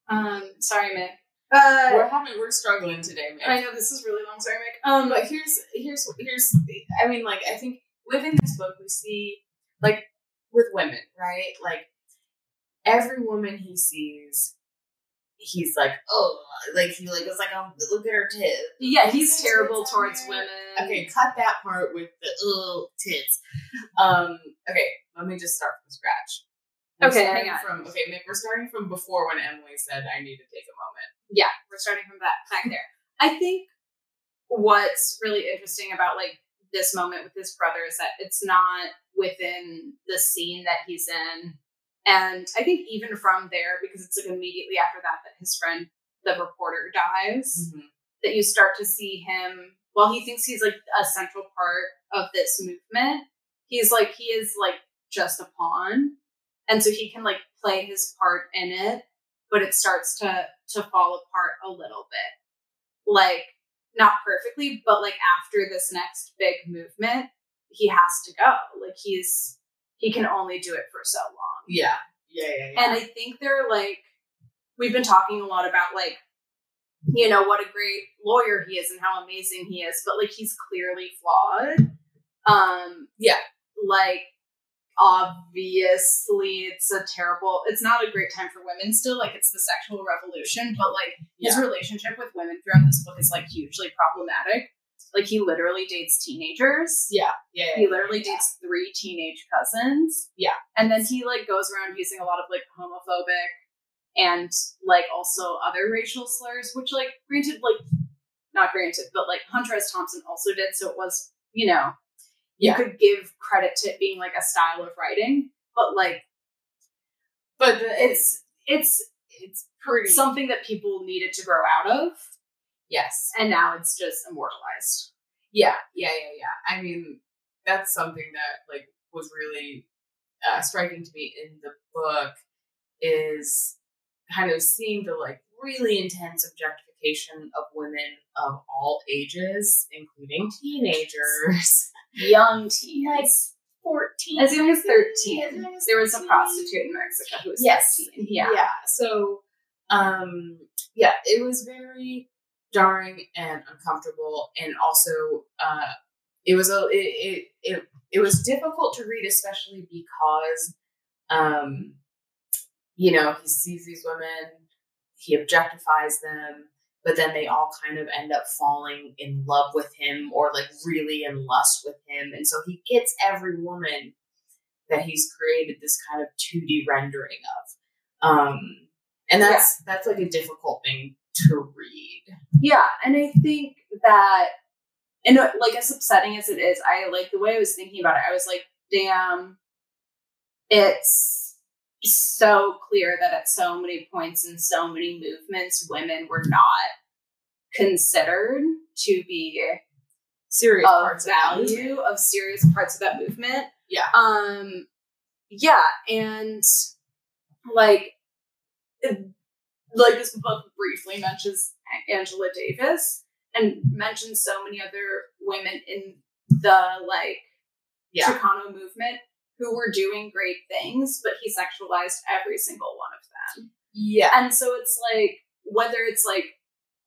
Um sorry, Mick. We're Uh having we're struggling today, man. I know this is really long, sorry, Mick. Um but here's here's here's I mean, like I think within this book we see like with women, right? Like every woman he sees, he's like, oh, like he like is like, oh, look at her tits. yeah, he's terrible on towards her. women. Okay, cut that part with the oh tits. Um, okay, let me just start from scratch. We're Okay, hang on. From okay, we're starting from before when Emily said I need to take a moment. yeah, we're starting from that back there. I think what's really interesting about like this moment with his brother is that it's not within the scene that he's in. And I think even from there, because it's like immediately after that that his friend, the reporter, dies, mm-hmm. that you start to see him while he thinks he's like a central part of this movement, he's like he is like just a pawn. And so he can like play his part in it, but it starts to to fall apart a little bit. Like not perfectly, but like after this next big movement, he has to go. Like he's he can only do it for so long. Yeah, yeah, yeah, yeah. And I think they're like, we've been talking a lot about like you know, what a great lawyer he is and how amazing he is, but like he's clearly flawed. Um, Yeah. Like, obviously, it's a terrible, it's not a great time for women still. Like, it's the sexual revolution, but like his relationship with women throughout this book is like hugely problematic. Like, he literally dates teenagers. Yeah, yeah, yeah, He literally yeah. dates three teenage cousins. Yeah. And then he like goes around using a lot of like homophobic and like also other racial slurs, which like granted, like not granted, but like Hunter S. Thompson also did. So it was, you know, you could give credit to it being like a style of writing, but like But the, it's it's it's pretty. something that people needed to grow out of, yes. and now it's just immortalized. Yeah, yeah, yeah, yeah. I mean, that's something that like was really uh, striking to me in the book is kind of seeing the like really intense objectification of women of all ages, including teenagers. Young teens. fourteen, As young as 13. As young as There was a prostitute in Mexico who was Yes. 16. Yeah. yeah. So, um, yeah, it was very jarring and uncomfortable, and also, uh, it was a it it it, it was difficult to read, especially because, um, you know, he sees these women, he objectifies them. But then they all kind of end up falling in love with him or like really in lust with him. And so he gets every woman that he's created this kind of 2D rendering of. Um, and that's that's like a difficult thing to read. Yeah, and I think that, and uh, like as upsetting as it is, I like the way I was thinking about it. I was like, damn, it's so clear that at so many points in so many movements, women were not considered to be Serious of parts of that movement. value of serious parts of that movement. Yeah. Um yeah, and like like this book briefly mentions Angela Davis and mentions so many other women in the like Yeah. Chicano movement who were doing great things, but he sexualized every single one of them. Yeah. And so it's like whether it's like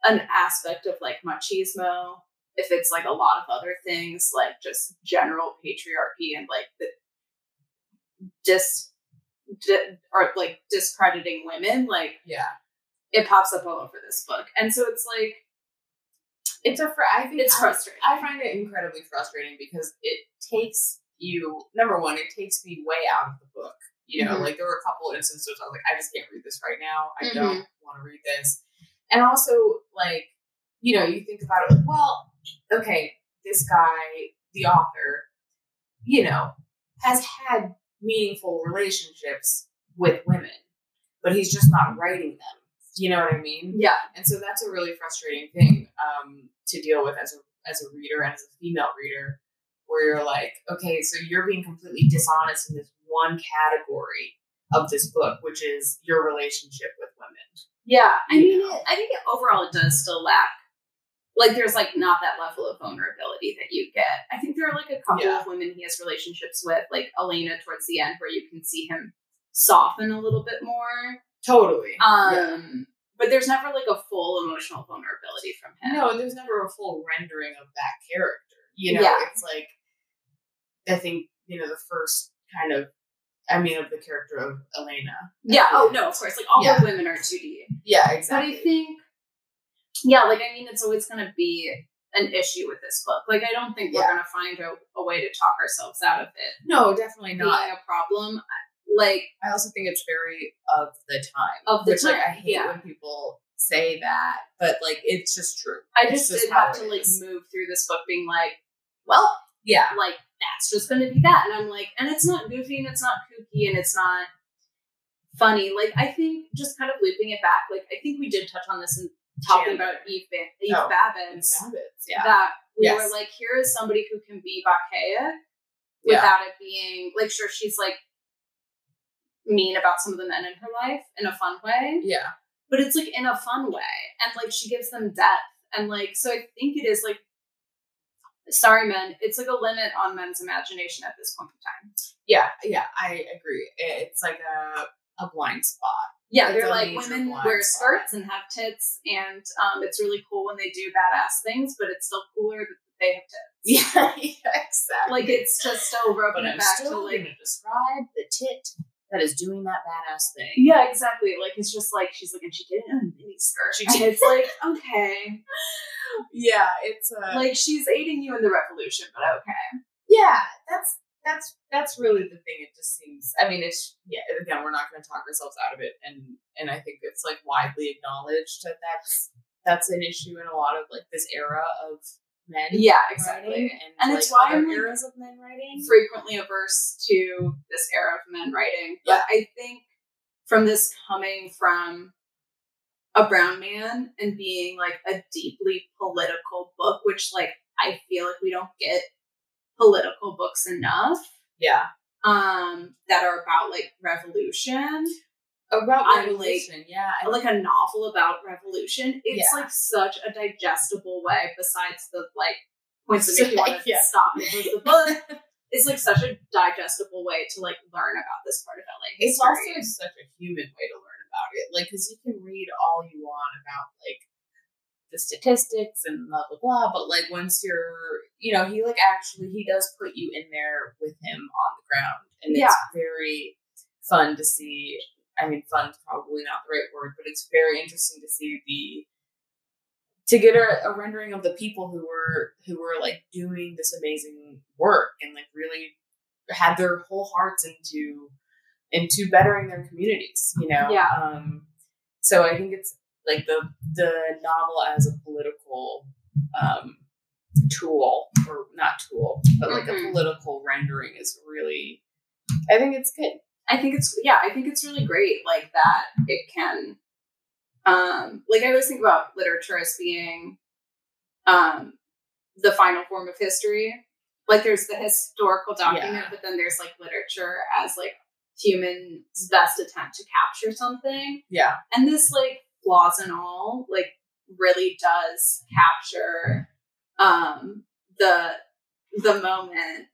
an aspect of like machismo, if it's like a lot of other things, like just general patriarchy and like the dis, di- or like discrediting women, like Yeah. it pops up all over this book. And so it's like It's a fr- I think it's I- frustrating. I find it incredibly frustrating because it takes you number one, it takes me way out of the book. You know, Mhm. like there were a couple instances I was like, I just can't read this right now. I Mhm. don't want to read this. And also, like, you know, you think about it like, well, okay, this guy, the author, you know, has had meaningful relationships with women, but he's just not writing them. You know what I mean? yeah. and so that's a really frustrating thing um, to deal with as a as a reader and as a female reader where you're like okay so you're being completely dishonest in this one category of this book which is your relationship with women Yeah. I mean, it, I think it, overall it does still lack. Like, there's like not that level of vulnerability that you get. I think there are like a couple Yeah. of women he has relationships with, like Elena towards the end, where you can see him soften a little bit more. totally Um, but there's never like a full emotional vulnerability from him. no there's never a full rendering of that character you know Yeah. it's like i think you know the first kind of i mean of the character of elena Yeah. Oh no, of course. Like all Yeah. the women are 2D. yeah exactly. But I think, yeah, like I mean, it's always going to be an issue with this book. Like I don't think we're going to find a, a way to talk ourselves out of it no definitely being not a problem. Like I also think it's very of the time. Of the which like I hate yeah. when people say that, but like it's just true. I It's just did have to like move through this book being like, well, Yeah. like that's just going to be that, and I'm like, and it's not goofy and it's not kooky and it's not funny. Like I think just kind of looping it back. Like I think we did touch on this in talking about Eve, ba- Eve Oh, Babitz. Yeah. that we Yes. were like, here is somebody who can be Yeah. without it being like, sure, she's like mean about some of the men in her life in a fun way, Yeah. but it's like in a fun way, and like she gives them depth, and like so I think it is like, sorry, men, it's like a limit on men's imagination at this point in time. Yeah. Yeah. I agree. It's like a a blind spot. Yeah, It's they're like women wear spot. skirts and have tits, and um, it's really cool when they do badass things, but it's still cooler that they have tits. Yeah, yeah, exactly. Like it's just still roping but it I'm back still to like describe the tit that is doing that badass thing. Yeah, exactly. Like it's just like she's like, and she did it in a mini skirt. She and did. it's like, okay, Yeah, it's uh, like she's aiding you in the revolution, but okay. yeah, that's that's that's really the thing. It just seems. I mean, it's yeah. Again, we're not going to talk ourselves out of it, and and I think it's like widely acknowledged that that's that's an issue in a lot of like this era of men. Yeah, writing exactly. and, And like, it's why I'm, eras of men writing. Frequently averse to this era of men writing, but I think from this coming from a brown man and being like a deeply political book, which like I feel like we don't get political books enough. Yeah, Um, that are about like revolution. about I'm, like- revolution. yeah, I like a novel about revolution. It's Yeah. like such a digestible way, besides the like points that make you want to Yeah. stop and close the book. It's like such a digestible way to like learn about this part of LA it's also such a human way to learn about it. Like, because you can read all you want about like the statistics and blah blah blah, but like once you're, you know, he like actually he does put you in there with him on the ground, and Yeah. it's very fun to see. I mean, fun's probably not the right word, but it's very interesting to see the to get a, a rendering of the people who were who were like doing this amazing work and like really had their whole hearts into into bettering their communities you know Yeah. um so i think it's like the the novel as a political um tool or not tool but like Mhm. a political rendering is really i think it's good I think it's yeah, I think it's really great like that it can um like I always think about literature as being um the final form of history. Like there's the historical document, Yeah. but then there's like literature as like human's best attempt to capture something. yeah. And this like flaws and all like really does capture um the the moment.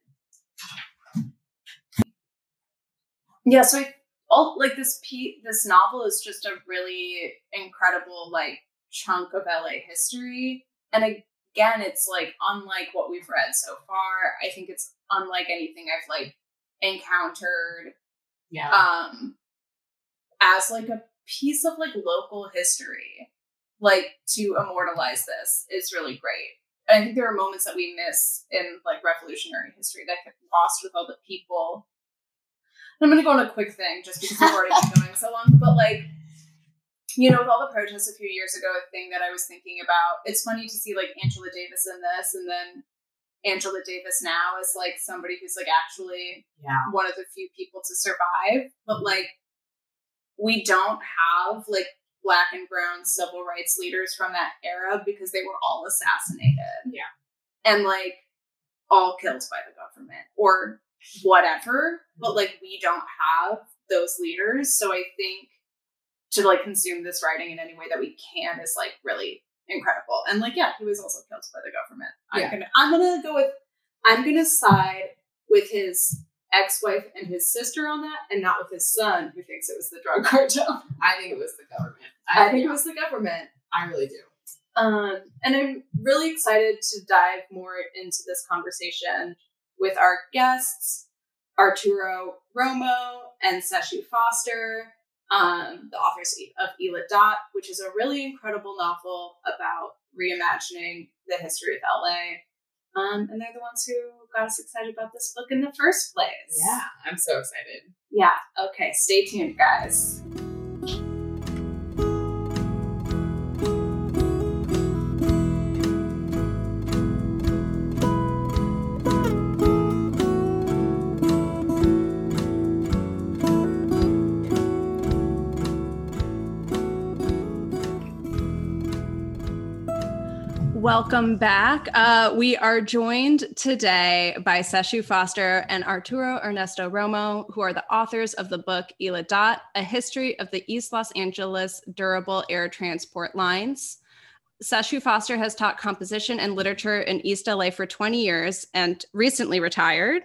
Yeah so I, all like this pe- this novel is just a really incredible like chunk of la history. And again it's like unlike what we've read so far. I think it's unlike anything i've like encountered yeah. um as like a piece of like local history like to immortalize this is really great. I think there are moments that we miss in like revolutionary history that get lost with all the people. I'm gonna go on a quick thing just because we've already been going so long but like you know with all the protests a few years ago a thing that i was thinking about it's funny to see like angela davis in this and then angela davis now is like somebody who's like actually yeah one of the few people to survive, but like we don't have like black and brown civil rights leaders from that era because they were all assassinated. Yeah. And like all killed by the government or whatever. But like we don't have those leaders. So I think to like consume this writing in any way that we can is like really incredible. And like, yeah, he was also killed by the government. I'm Yeah. gonna I'm gonna go with I'm gonna side with his ex-wife and his sister on that and not with his son who thinks it was the drug cartel. i think it was the government I think it was the government. i really do Um, and I'm really excited to dive more into this conversation with our guests, Arturo Romo and Sesshu Foster, um, the authors of Elit Dot, which is a really incredible novel about reimagining the history of LA. Um, and they're the ones who got us excited about this book in the first place. yeah i'm so excited Yeah. Okay. Stay tuned, guys. Welcome back. Uh, we are joined today by Sesshu Foster and Arturo Ernesto Romo, who are the authors of the book Ela Dot, A History of the East Los Angeles Dirigible Air Transport Lines. Sesshu Foster has taught composition and literature in East LA for 20 years and recently retired.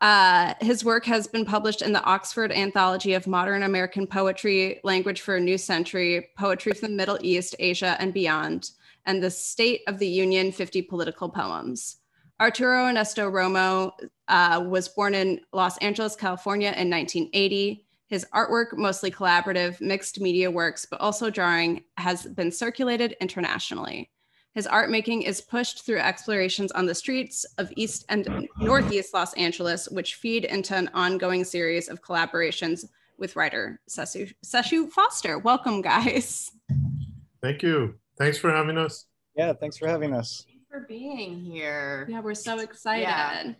Uh, his work has been published in the Oxford Anthology of Modern American Poetry, Language for a New Century, Poetry from the Middle East, Asia, and Beyond, and the State of the Union 50 Political Poems. Arturo Ernesto Romo uh, was born in Los Angeles, California in 1980. His artwork, mostly collaborative, mixed media works, but also drawing, has been circulated internationally. His art making is pushed through explorations on the streets of East and Northeast Los Angeles, which feed into an ongoing series of collaborations with writer Sesshu, Foster. Welcome, guys. Thank you. Thanks for having us. Yeah, thanks for having us. for being here. Yeah, we're so excited. Yeah.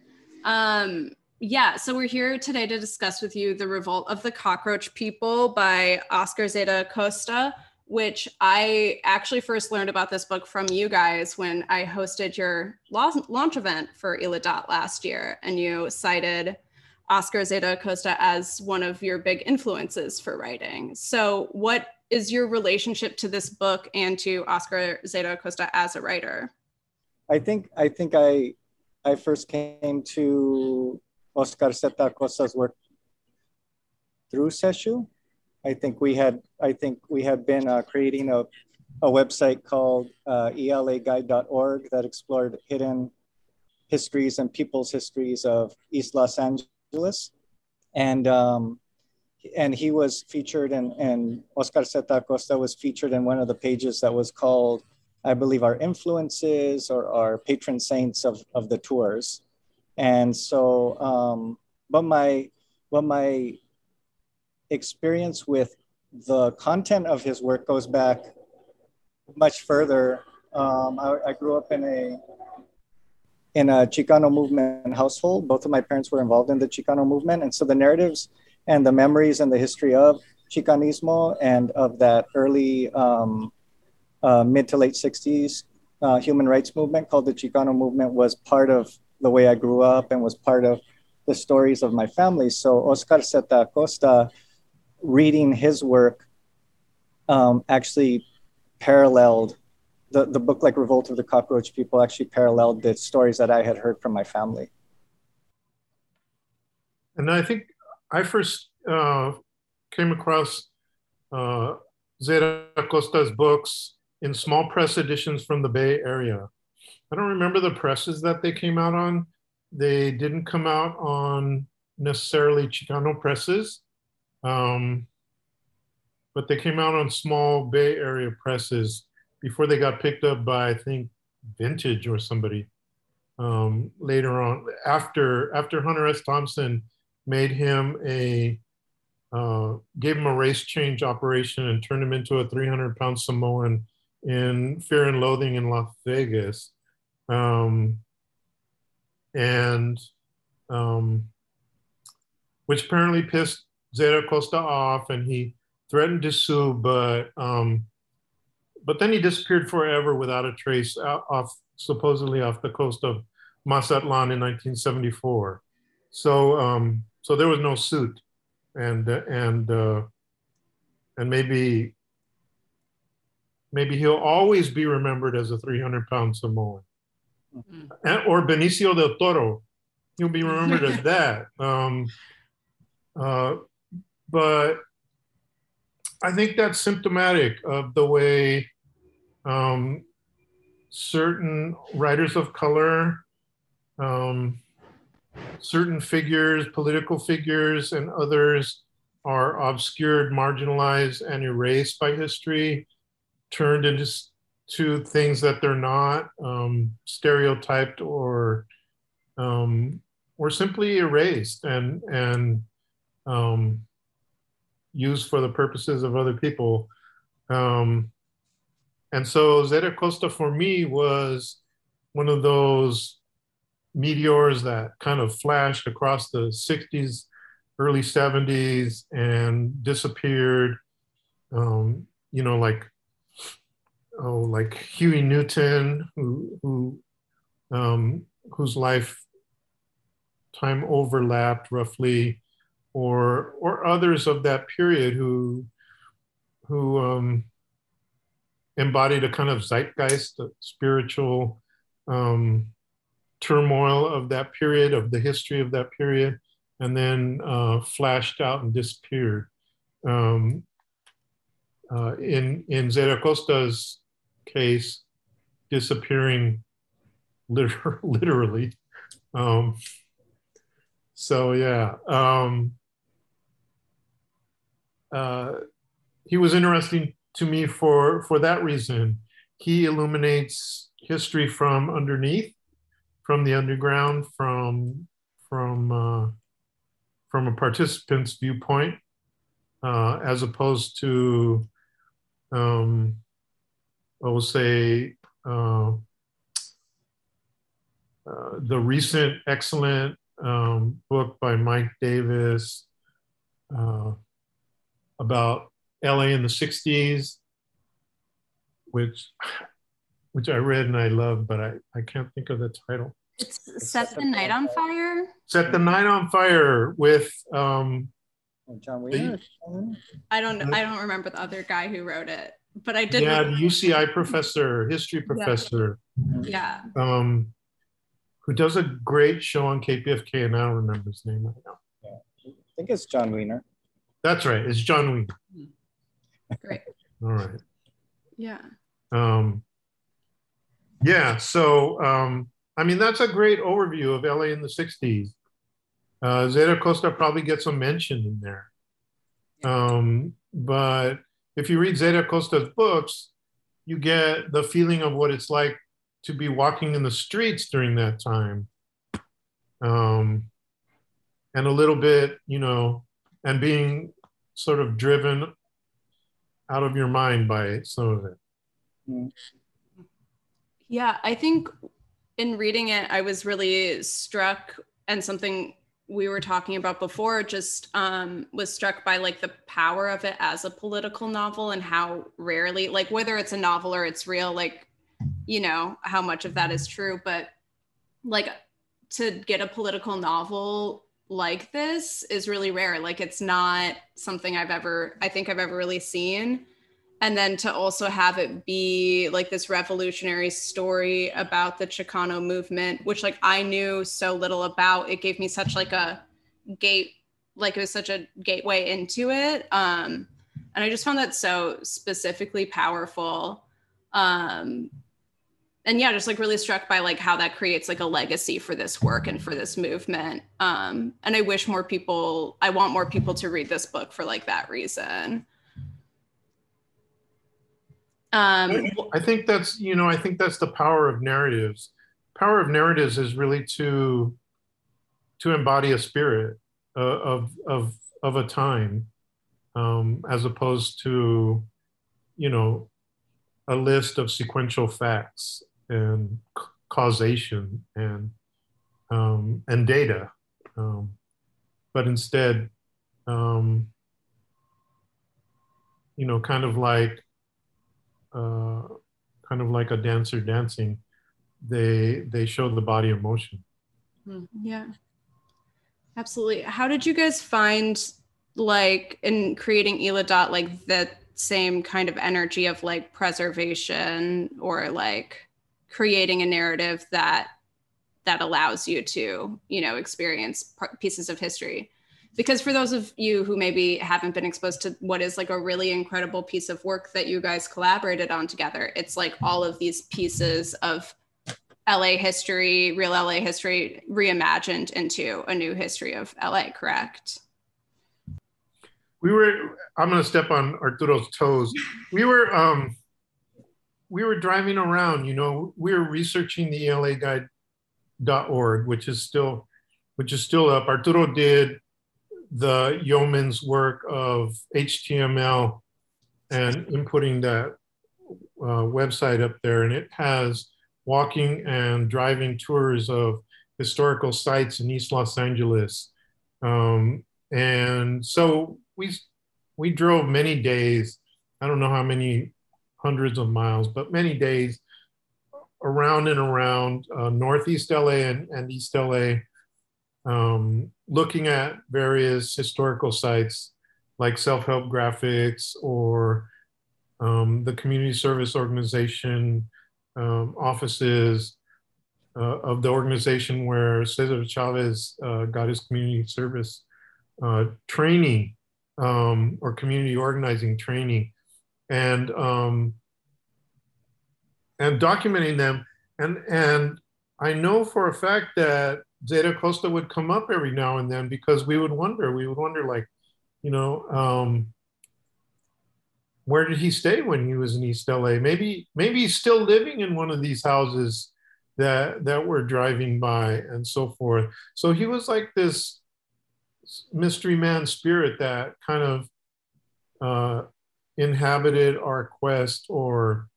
Um, yeah, so we're here today to discuss with you The Revolt of the Cockroach People by Oscar Zeta Costa, which I actually first learned about this book from you guys when I hosted your launch event for Iladat last year. And you cited Oscar Zeta Costa as one of your big influences for writing. So, what is your relationship to this book and to Oscar Zeta Acosta as a writer? I think I think I I first came to Oscar Zeta Acosta's work through Sesshu. I think we had I think we had been uh, creating a, a website called uh, elaguide.org that explored hidden histories and people's histories of East Los Angeles, and um, and he was featured in and Oscar Zeta Costa was featured in one of the pages that was called I believe our influences or our patron saints of, of the tours. And so, um, but my, but my experience with the content of his work goes back much further. Um, I, I grew up in a, in a Chicano movement household. Both of my parents were involved in the Chicano movement. And so the narratives and the memories and the history of Chicanismo and of that early um, uh, mid to late 60s uh, human rights movement called the Chicano movement was part of the way I grew up and was part of the stories of my family. So Oscar Zeta Costa, reading his work, um, actually paralleled the, the book like Revolt of the Cockroach People actually paralleled the stories that I had heard from my family. And I think I first uh, came across uh, Zeta Costa's books in small press editions from the Bay Area. I don't remember the presses that they came out on. They didn't come out on necessarily Chicano presses, um, but they came out on small Bay Area presses before they got picked up by, I think, Vintage or somebody um, later on. After after Hunter S. Thompson made him a uh, gave him a race change operation and turned him into a 300 pound Samoan in Fear and Loathing in Las Vegas. Um, and um, which apparently pissed Zeta Costa off and he threatened to sue, but um, but then he disappeared forever without a trace off supposedly off the coast of Mazatlan in 1974. So um, so there was no suit, and and uh, and maybe maybe he'll always be remembered as a 300 pound Samoan. Mm-hmm. Or Benicio del Toro, he'll be remembered as that. Um, uh, but I think that's symptomatic of the way um, certain writers of color, um, certain figures, political figures, and others are obscured, marginalized, and erased by history turned into to things that they're not, um, stereotyped or um, or simply erased and and um, used for the purposes of other people. Um, and so Zeta Costa for me was one of those meteors that kind of flashed across the 60s, early 70s, and disappeared. Um, you know, like oh, like Huey Newton, who, who um, whose life time overlapped roughly, or or others of that period who who um, embodied a kind of zeitgeist, a spiritual um, turmoil of that period, of the history of that period, and then uh, flashed out and disappeared. Um, uh, in in Zeta Costa's case, disappearing liter- literally. Um, so yeah, um, uh, he was interesting to me for for that reason. He illuminates history from underneath, from the underground, from from uh, from a participant's viewpoint, uh, as opposed to, um, I will say, uh, uh, the recent excellent um, book by Mike Davis uh, about LA in the 60s, which which I read and I love, but I, I can't think of the title. It's Set the Night on Fire. Set the Night on Fire with um, Jon Wiener. I don't I don't remember the other guy who wrote it, but I did. Yeah, the UCI professor, history professor. Yeah. Um, who does a great show on KPFK, and I don't remember his name right now. Yeah. I think it's Jon Wiener. That's right. It's Jon Wiener. Great. All right. Yeah. Um, yeah. So, um, I mean, that's a great overview of LA in the 60s. Uh, Zeta Costa probably gets a mention in there. Um, but if you read Zeta Costa's books, you get the feeling of what it's like to be walking in the streets during that time. Um, and a little bit, you know, and being sort of driven out of your mind by some of it. Mm. Yeah, I think in reading it, I was really struck, and something we were talking about before just um, was struck by like the power of it as a political novel and how rarely, like whether it's a novel or it's real, like, you know, how much of that is true. But like to get a political novel like this is really rare. Like it's not something I've ever, I think I've ever really seen and then to also have it be like this revolutionary story about the chicano movement which like i knew so little about. It gave me such like a gate like it was such a gateway into it. Um and i just found that so specifically powerful. Um and yeah just like really struck by like how that creates like a legacy for this work and for this movement. Um and i wish more people i want more people to read this book for like that reason um, I think that's you know I think that's the power of narratives. Power of narratives is really to to embody a spirit uh, of of of a time, um, as opposed to you know a list of sequential facts and causation and um, and data, um, but instead, um, you know, kind of like uh, kind of like a dancer dancing, they they show the body of motion. Hmm, yeah, absolutely. How did you guys find like in creating Ela Dot like that same kind of energy of like preservation or like creating a narrative that that allows you to you know experience pieces of history because for those of you who maybe haven't been exposed to what is like a really incredible piece of work that you guys collaborated on together it's like all of these pieces of LA history, real LA history reimagined into a new history of LA, correct? We were I'm going to step on Arturo's toes. We were um we were driving around, you know, we were researching the LA guide.org, which is still which is still up. Arturo did the yeoman's work of HTML and inputting that uh, website up there. And it has walking and driving tours of historical sites in East Los Angeles. Um, and so we, we drove many days, I don't know how many hundreds of miles, but many days around and around uh, Northeast LA and, and East LA um, looking at various historical sites like self-help graphics or um, the community service organization um, offices uh, of the organization where Cesar Chavez uh, got his community service uh, training um, or community organizing training, and um, and documenting them. And and I know for a fact that Zeta Acosta would come up every now and then because we would wonder, we would wonder like, you know, um, where did he stay when he was in East LA? Maybe maybe he's still living in one of these houses that that we're driving by and so forth. So he was like this mystery man spirit that kind of uh, inhabited our quest or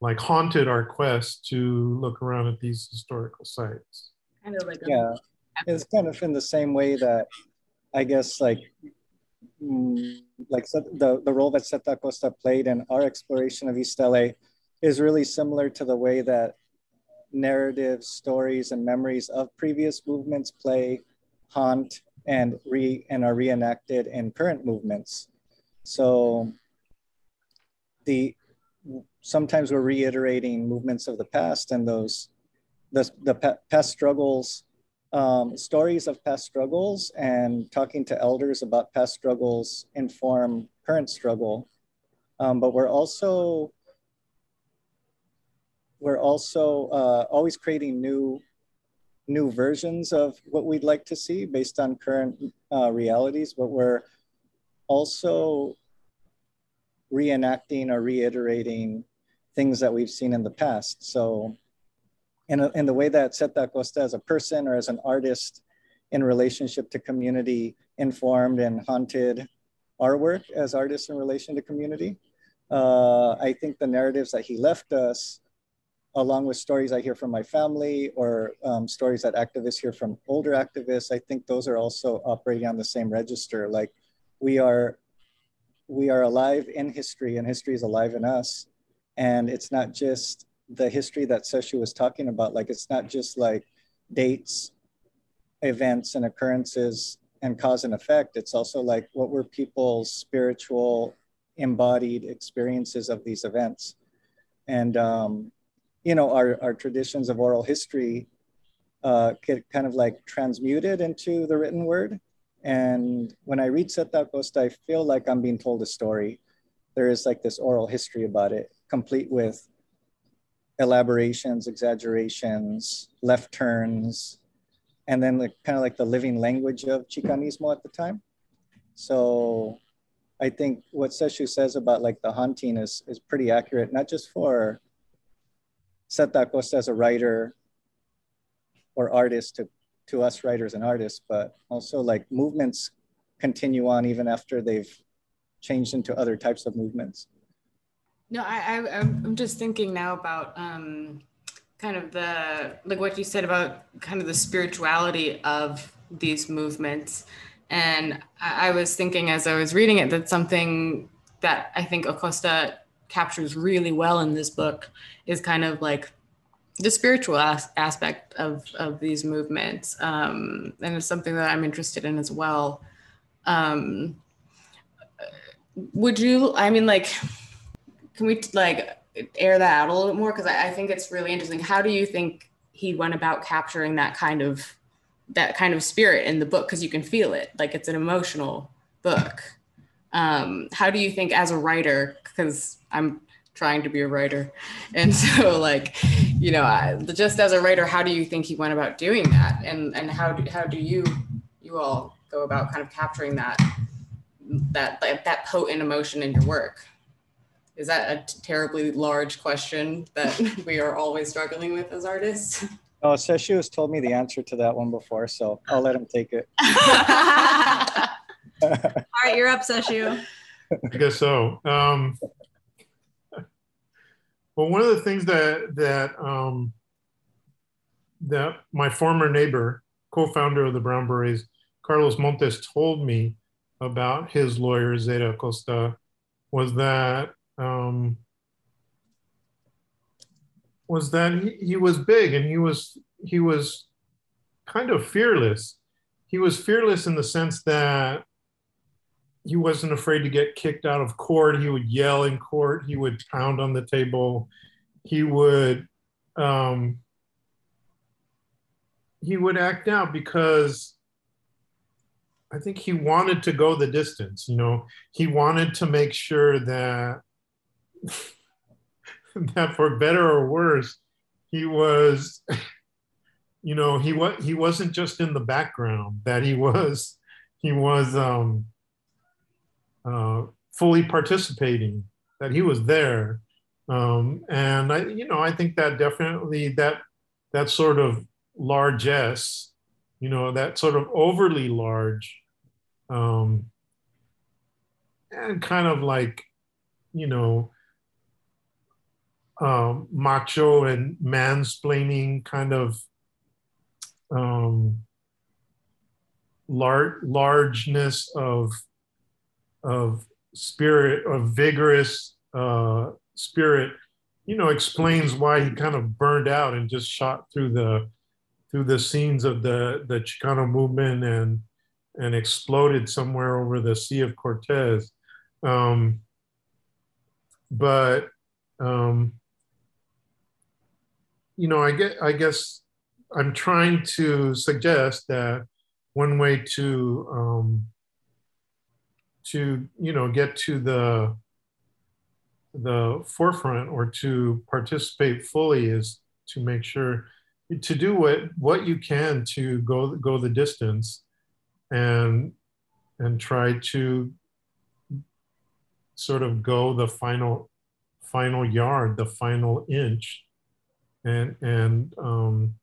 like haunted our quest to look around at these historical sites. Kind of like yeah, it's kind of in the same way that I guess like mm, like the the role that Zeta Acosta played in our exploration of East LA is really similar to the way that narratives, stories, and memories of previous movements play, haunt, and re and are reenacted in current movements. So the sometimes we're reiterating movements of the past and those the, the past struggles, um, stories of past struggles and talking to elders about past struggles inform current struggle. Um, but we're also we're also uh, always creating new new versions of what we'd like to see based on current uh, realities, but we're also reenacting or reiterating things that we've seen in the past. So in, a, in the way that Zeta Acosta as a person or as an artist in relationship to community informed and haunted our work as artists in relation to community. Uh, I think the narratives that he left us along with stories I hear from my family or um, stories that activists hear from older activists, I think those are also operating on the same register. Like we are, we are alive in history and history is alive in us. And it's not just the history that Sesshu was talking about. Like it's not just like dates, events and occurrences and cause and effect. It's also like what were people's spiritual embodied experiences of these events. And um, you know, our, our traditions of oral history uh, get kind of like transmuted into the written word. And when I read Zeta Acosta, I feel like I'm being told a story. There is like this oral history about it, complete with elaborations, exaggerations, left turns, and then the, kind of like the living language of Chicanismo at the time. So I think what Sesshu says about like the haunting is, is pretty accurate, not just for Zeta Acosta as a writer or artist to, to us writers and artists, but also like movements continue on even after they've changed into other types of movements. No, I, I I'm just thinking now about um, kind of the like what you said about kind of the spirituality of these movements, and I, I was thinking as I was reading it that something that I think Acosta captures really well in this book is kind of like the spiritual as- aspect of of these movements, um, and it's something that I'm interested in as well. Um, would you? I mean, like, can we like air that out a little bit more? Because I, I think it's really interesting. How do you think he went about capturing that kind of that kind of spirit in the book? Because you can feel it, like it's an emotional book. Um, how do you think, as a writer, because I'm trying to be a writer. And so like, you know, I, just as a writer, how do you think he went about doing that? And, and how do, how do you, you all go about kind of capturing that, that, that, that potent emotion in your work? Is that a t- terribly large question that we are always struggling with as artists? Oh, Sesshu has told me the answer to that one before, so I'll let him take it. All right, you're up, Sesshu. I guess so. Um, well, one of the things that that um, that my former neighbor, co-founder of the Brown Berets, Carlos Montes, told me about his lawyer Zeta Acosta was that um, was that he, he was big and he was he was kind of fearless. He was fearless in the sense that he wasn't afraid to get kicked out of court. He would yell in court. He would pound on the table. He would, um, he would act out because I think he wanted to go the distance. You know, he wanted to make sure that that for better or worse, he was, you know, he was he wasn't just in the background. That he was he was um, uh, fully participating. That he was there, um, and I, you know, I think that definitely that that sort of largesse, you know, that sort of overly large, um, and kind of like, you know, um, macho and mansplaining kind of um, lar- largeness of of spirit, of vigorous uh, spirit, you know, explains why he kind of burned out and just shot through the through the scenes of the the Chicano movement and and exploded somewhere over the Sea of Cortez. Um, but um, you know, I get I guess I'm trying to suggest that one way to um, to you know get to the the forefront or to participate fully is to make sure to do what what you can to go go the distance and and try to sort of go the final final yard the final inch and and um,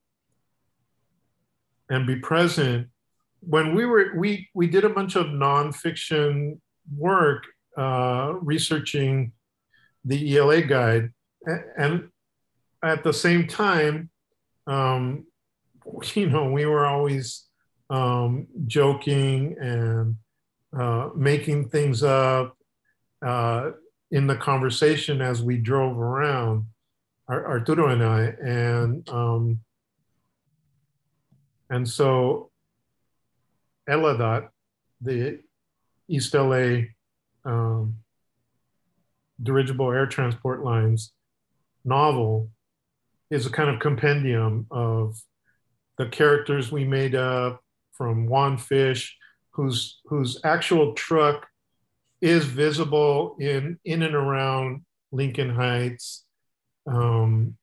and be present. When we were we we did a bunch of nonfiction work uh, researching the ELA guide, and at the same time, um, you know, we were always um, joking and uh, making things up uh, in the conversation as we drove around, Arturo and I, and um, and so ELADOT, the East LA um, dirigible air transport lines novel is a kind of compendium of the characters we made up from Juan Fish, whose whose actual truck is visible in in and around Lincoln Heights, um,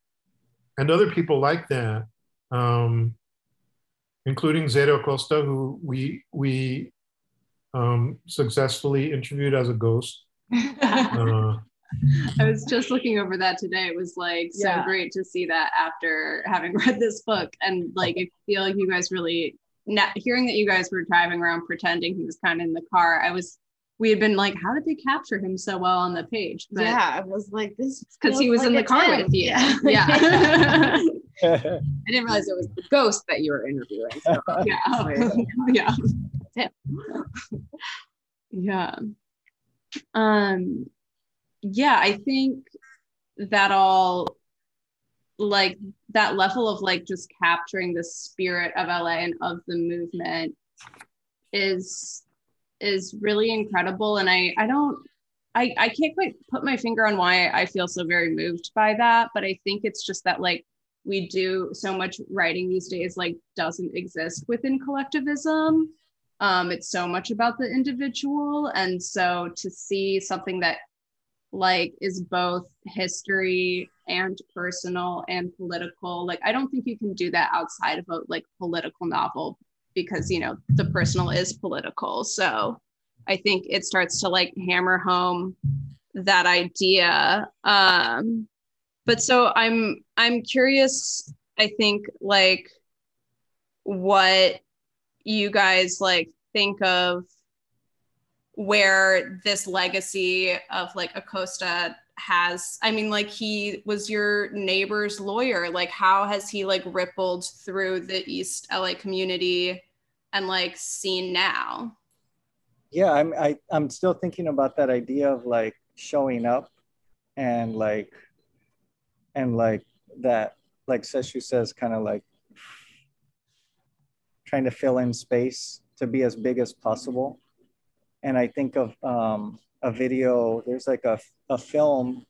and other people like that, um, including Zeta Acosta, who we we um, successfully interviewed as a ghost. uh, I was just looking over that today. It was like so yeah. great to see that after having read this book. And like, I feel like you guys really, not, hearing that you guys were driving around pretending he was kind of in the car, I was, we had been like, how did they capture him so well on the page? But yeah, I was like, this because he was like in the car him. with you. Yeah. yeah. I didn't realize it was the ghost that you were interviewing. So, yeah. yeah. yeah. Um, yeah, I think that all like that level of like just capturing the spirit of LA and of the movement is is really incredible. And I I don't I I can't quite put my finger on why I feel so very moved by that but I think it's just that like we do so much writing these days like doesn't exist within collectivism. Um it's so much about the individual. And so to see something that like is both history and personal and political like i don't think you can do that outside of a like political novel because you know the personal is political. So i think it starts to like hammer home that idea. Um but so i'm i'm curious i think like what you guys like think of where this legacy of like Acosta has I mean like he was your neighbor's lawyer. Like how has he like rippled through the East LA community and like seen now yeah I'm I, I'm still thinking about that idea of like showing up and like and like that like Sesshu says kind of like trying to fill in space to be as big as possible and I think of um, a video. There's like a, a film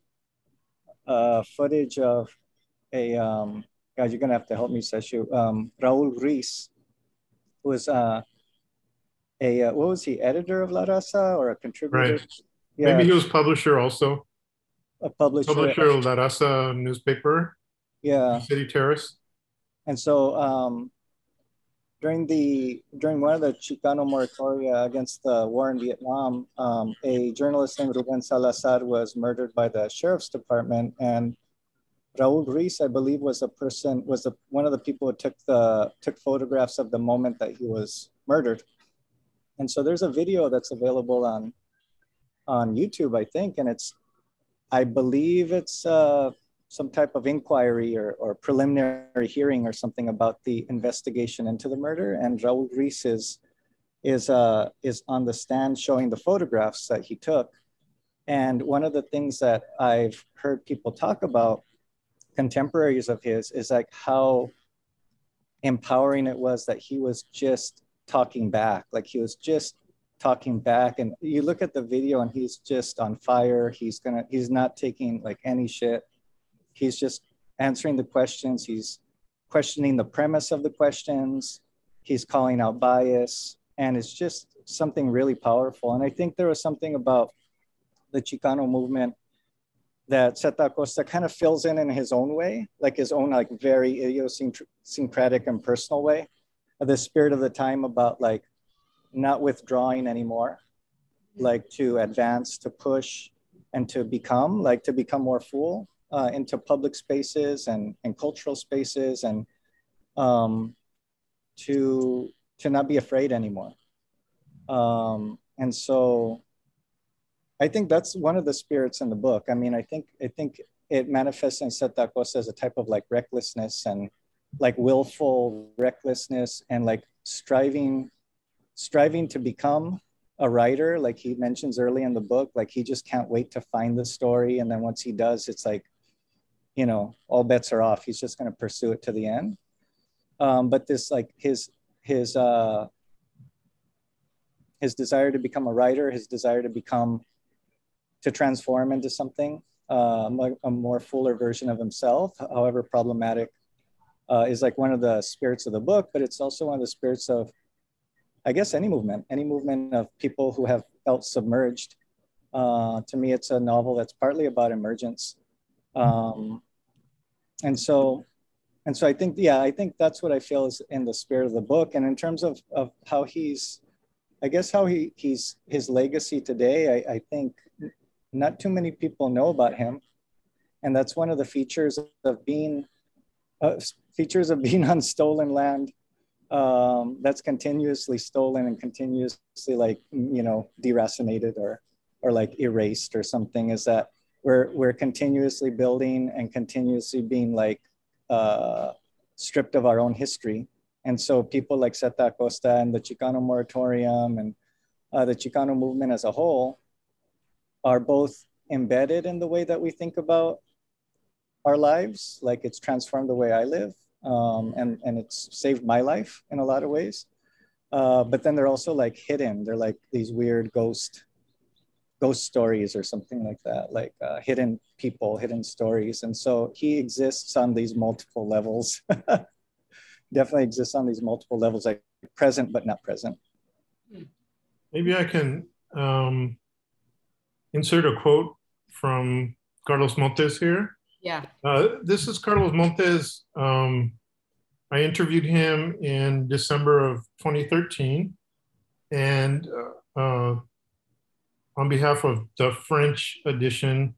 uh, footage of a um, God, you're gonna have to help me, Sesshu. Um, Raul Ruiz was uh, a uh, what was he, editor of La Raza or a contributor? Right. Yeah. Maybe he was publisher also. A publisher. Publisher of La Raza newspaper. Yeah. City Terrace. And so um, during the during one of the Chicano moratoria against the war in Vietnam, um, a journalist named Ruben Salazar was murdered by the sheriff's department, and Raul Ruiz, I believe, was a person was one of the people who took the took photographs of the moment that he was murdered. And so there's a video that's available on on YouTube, I think, and it's I believe it's uh, some type of inquiry or, or preliminary hearing or something about the investigation into the murder. And Raul Ruiz is, is, uh, is on the stand showing the photographs that he took. And one of the things that I've heard people talk about, contemporaries of his, is like how empowering it was that he was just talking back. Like he was just talking back. And you look at the video and he's just on fire. He's gonna, he's not taking like any shit He's just answering the questions. He's questioning the premise of the questions. He's calling out bias. And it's just something really powerful. And I think there was something about the Chicano movement that Zeta Acosta kind of fills in in his own way, like his own like very idiosyncratic and personal way. The spirit of the time about like not withdrawing anymore, like to advance, to push, and to become, like to become more full uh, into public spaces and, and cultural spaces and um, to, to not be afraid anymore. Um, and so I think that's one of the spirits in the book. I mean, I think, I think it manifests in Acosta as a type of like recklessness and like willful recklessness and like striving, striving to become a writer like he mentions early in the book like he just can't wait to find the story and then once he does it's like you know, all bets are off. He's just going to pursue it to the end. Um, but this, like his his uh, his desire to become a writer, his desire to become to transform into something, uh, a more fuller version of himself, however problematic, uh, is like one of the spirits of the book. But it's also one of the spirits of, I guess, any movement, any movement of people who have felt submerged. Uh, to me, it's a novel that's partly about emergence. Um, and so and so i think yeah i think that's what i feel is in the spirit of the book and in terms of of how he's i guess how he he's his legacy today i, I think not too many people know about him and that's one of the features of being uh, features of being on stolen land um, that's continuously stolen and continuously like you know deracinated or or like erased or something is that we're we're continuously building and continuously being like uh, stripped of our own history. And so people like Zeta Acosta and the Chicano moratorium and uh, the Chicano movement as a whole are both embedded in the way that we think about our lives. Like it's transformed the way I live um, and, and it's saved my life in a lot of ways. Uh, but then they're also like hidden. They're like these weird ghost ghost stories or something like that, like uh, hidden people, hidden stories. And so he exists on these multiple levels. Definitely exists on these multiple levels, like present but not present. Maybe I can um, insert a quote from Carlos Montes here. Yeah. Uh, this is Carlos Montes. Um, I interviewed him in December of 2013. And uh, uh, on behalf of the French edition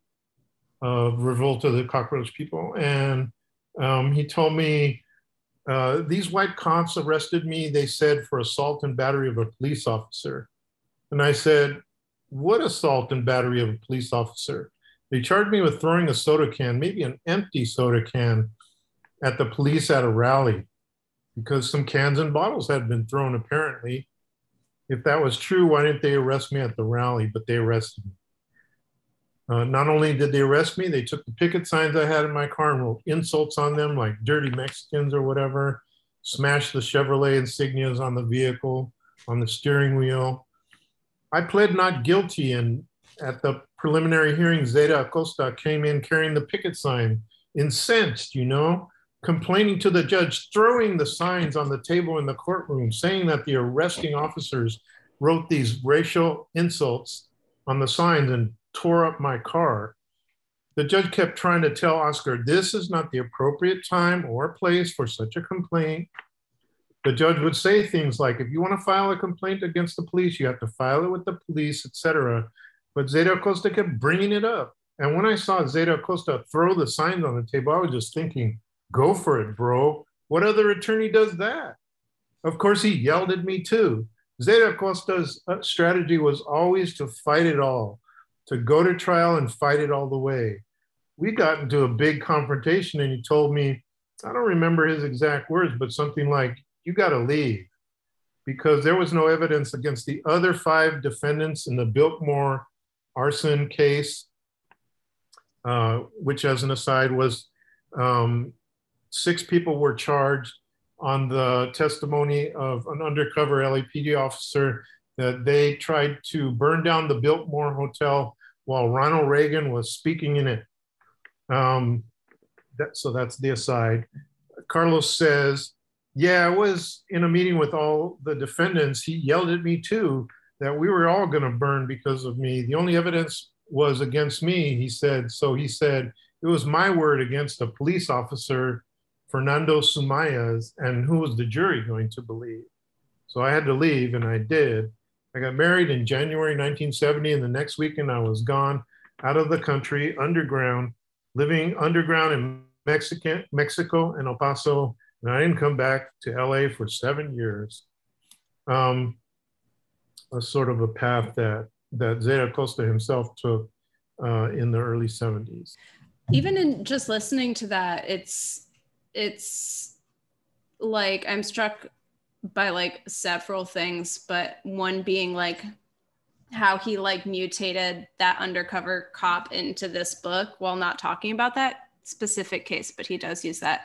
of Revolt of the Cockroach People. And um, he told me, uh, these white cops arrested me, they said, for assault and battery of a police officer. And I said, what assault and battery of a police officer? They charged me with throwing a soda can, maybe an empty soda can, at the police at a rally because some cans and bottles had been thrown apparently if that was true, why didn't they arrest me at the rally? But they arrested me. Uh, not only did they arrest me, they took the picket signs I had in my car and wrote insults on them, like dirty Mexicans or whatever, smashed the Chevrolet insignias on the vehicle, on the steering wheel. I pled not guilty, and at the preliminary hearing, Zeta Acosta came in carrying the picket sign, incensed, you know, complaining to the judge, throwing the signs on the table in the courtroom, saying that the arresting officers wrote these racial insults on the signs and tore up my car. The judge kept trying to tell Oscar, this is not the appropriate time or place for such a complaint. The judge would say things like, if you want to file a complaint against the police, you have to file it with the police, etc. But Zeta Acosta kept bringing it up. And when I saw Zeta Acosta throw the signs on the table, I was just thinking, go for it, bro. What other attorney does that? Of course, he yelled at me too. Zeta Acosta's uh, strategy was always to fight it all, to go to trial and fight it all the way. We got into a big confrontation and he told me, I don't remember his exact words, but something like, you got to leave because there was no evidence against the other five defendants in the Biltmore arson case, uh, which, as an aside, was um, six people were charged on the testimony of an undercover LAPD officer that they tried to burn down the Biltmore Hotel while Ronald Reagan was speaking in it. Um, that, so that's the aside. Carlos says, Yeah, I was in a meeting with all the defendants. He yelled at me too that we were all going to burn because of me. The only evidence was against me, he said. So he said, It was my word against a police officer, Fernando Sumayas, and who was the jury going to believe? So I had to leave, and I did. I got married in January 1970, and the next weekend I was gone out of the country, underground, living underground in Mexican, Mexico and El Paso. And I didn't come back to LA for seven years. Um, a sort of a path that, that Zeta Acosta himself took uh, in the early 70s. Even in just listening to that, it's it's like I'm struck by like several things, but one being like how he like mutated that undercover cop into this book while not talking about that specific case, but he does use that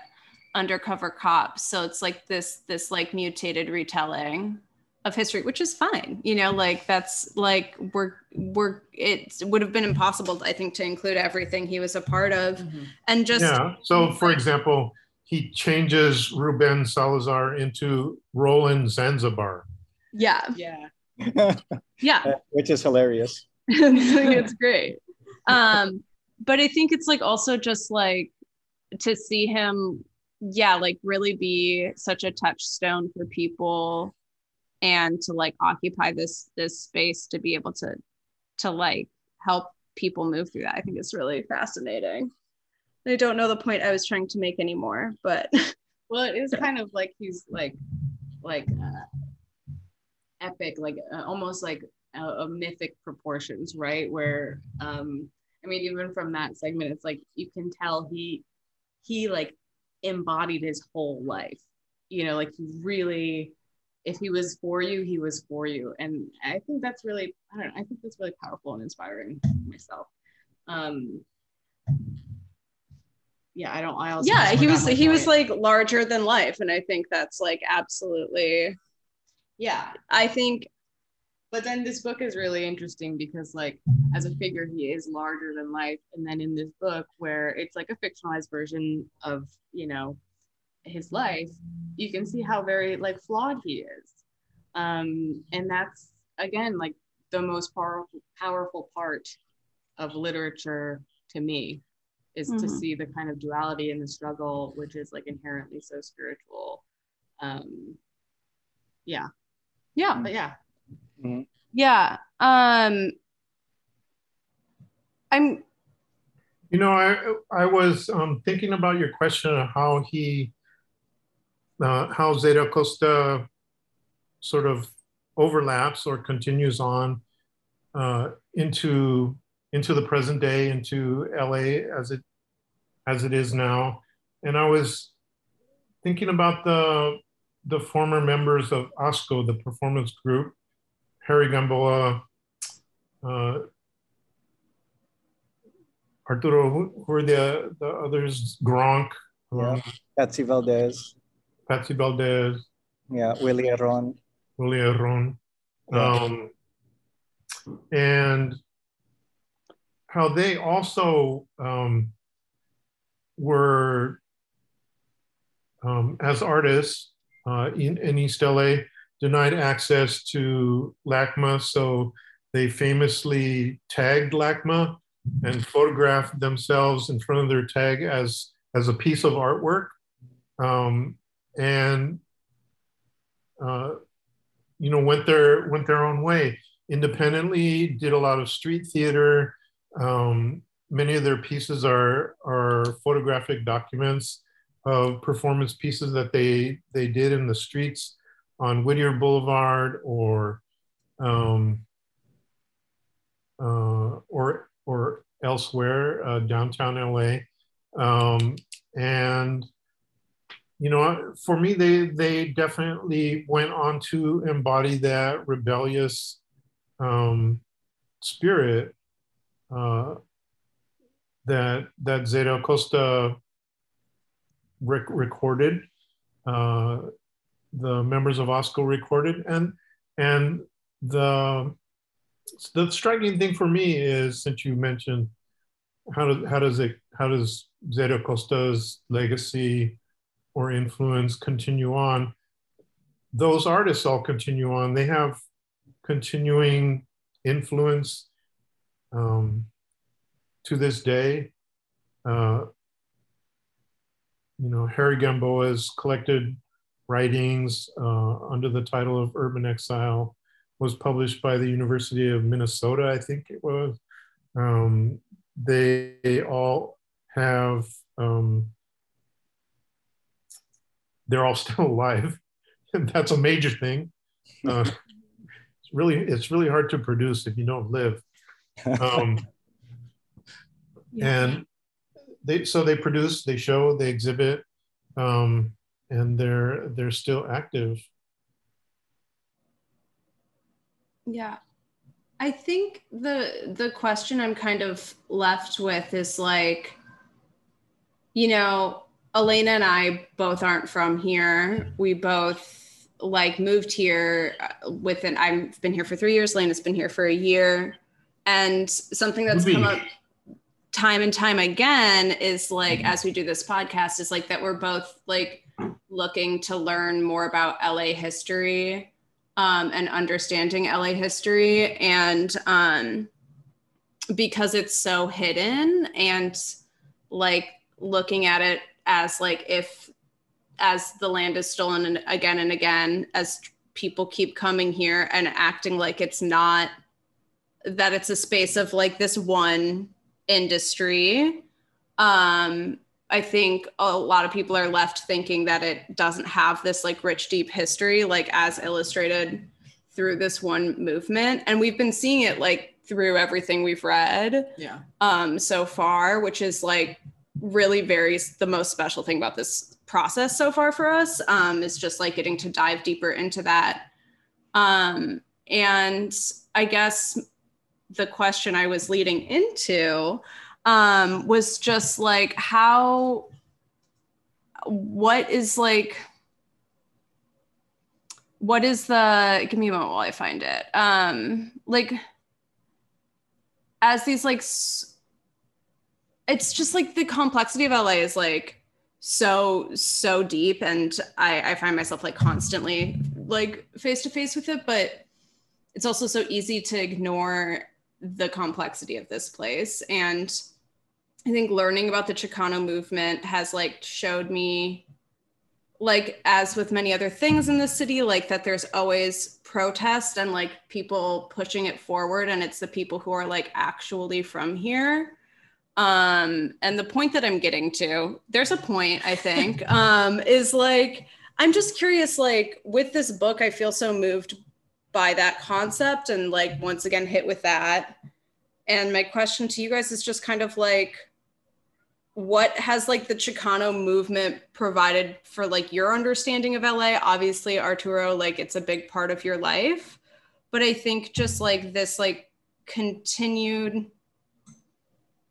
undercover cop. So it's like this this like mutated retelling of history, which is fine. You know, like that's like we're we're it would have been impossible, I think, to include everything he was a part of. Mm-hmm. And just Yeah. So for example, he changes Ruben Salazar into Roland Zanzibar. Yeah. Yeah. yeah. Which is hilarious. it's great. Um, but I think it's like also just like to see him, yeah, like really be such a touchstone for people and to like occupy this this space to be able to to like help people move through that. I think it's really fascinating. I don't know the point I was trying to make anymore, but well, it is kind of like he's like like uh, epic, like uh, almost like a, mythic proportions, right? Where um, I mean, even from that segment, it's like you can tell he he like embodied his whole life. You know, like he really if he was for you, he was for you. And I think that's really, I don't know, I think that's really powerful and inspiring myself. Um, yeah, I don't, I also, yeah, he was, he was like larger than life. And I think that's like absolutely, yeah, I think. But then this book is really interesting because like as a figure, he is larger than life. And then in this book where it's like a fictionalized version of, you know, his life, you can see how very like flawed he is. Um, and that's again like the most powerful powerful part of literature to me is mm-hmm. to see the kind of duality in the struggle, which is like inherently so spiritual. Um, yeah, yeah, but yeah, mm-hmm. yeah. Um, I'm. You know, I I was um, thinking about your question of how he uh, how Zeta Acosta sort of overlaps or continues on uh, into into the present day, into LA as it as it is now. And I was thinking about the the former members of ASCO, the performance group, Harry Gamboa, uh, Arturo, who, who are the, the others? Gronk. Yeah. Um, Patssi Valdez. Patssi Valdez. Yeah, Willie Herron. Willie. Yeah. Um, and how they also um, were um, as artists uh, in, in East LA, denied access to LACMA. So they famously tagged LACMA and photographed themselves in front of their tag as, as a piece of artwork. Um, and, uh, you know, went their, went their own way independently, did a lot of street theater. Um, many of their pieces are, are photographic documents of performance pieces that they, they did in the streets on Whittier Boulevard or um, uh, or or elsewhere uh, downtown LA, um, and you know, for me, they they definitely went on to embody that rebellious um, spirit uh, that that Zeta Acosta rec- recorded. Uh, the members of ASCO recorded. And and the the striking thing for me is since you mentioned how does how does it how does Zeta Acosta's legacy or influence continue on? Those artists all continue on. They have continuing influence um, to this day. Uh, you know, Harry Gamboa's collected writings uh, under the title of Urban Exile was published by the University of Minnesota, I think it was. Um, they all have, um, they're all still alive. that's a major thing. Uh, it's really, it's really hard to produce if you don't live. Um, yeah. And they, so they produce, they show, they exhibit. Um, and they're they're still active. Yeah. I think the the question i'm kind of left with is like you know elena and i both aren't from here. We both like moved here uh, within i've been here for three years elena's been here for a year. And something that's come up time and time again is like as we do this podcast is like that we're both like looking to learn more about LA history um, and understanding LA history. And um, because it's so hidden and like looking at it as like if as the land is stolen again and again as people keep coming here and acting like it's not that it's a space of like this one industry um I think a lot of people are left thinking that it doesn't have this like rich, deep history, like as illustrated through this one movement. And we've been seeing it like through everything we've read yeah. um, so far, which is like really very the most special thing about this process so far for us um, is just like getting to dive deeper into that. Um, and I guess the question I was leading into um, was just like how, what is like, what is the, give me a moment while I find it. Um, like, as these like, it's just like the complexity of LA is like so, so deep. And I, I find myself like constantly like face to face with it, but it's also so easy to ignore the complexity of this place. And I think learning about the Chicano movement has like showed me like as with many other things in the city like that there's always protest and like people pushing it forward and it's the people who are like actually from here. Um and the point that i'm getting to there's a point i think um is like i'm just curious like with this book i feel so moved by that concept and like once again hit with that. And my question to you guys is just kind of like what has like the Chicano movement provided for like your understanding of LA? Obviously, Arturo, like it's a big part of your life, but I think just like this like continued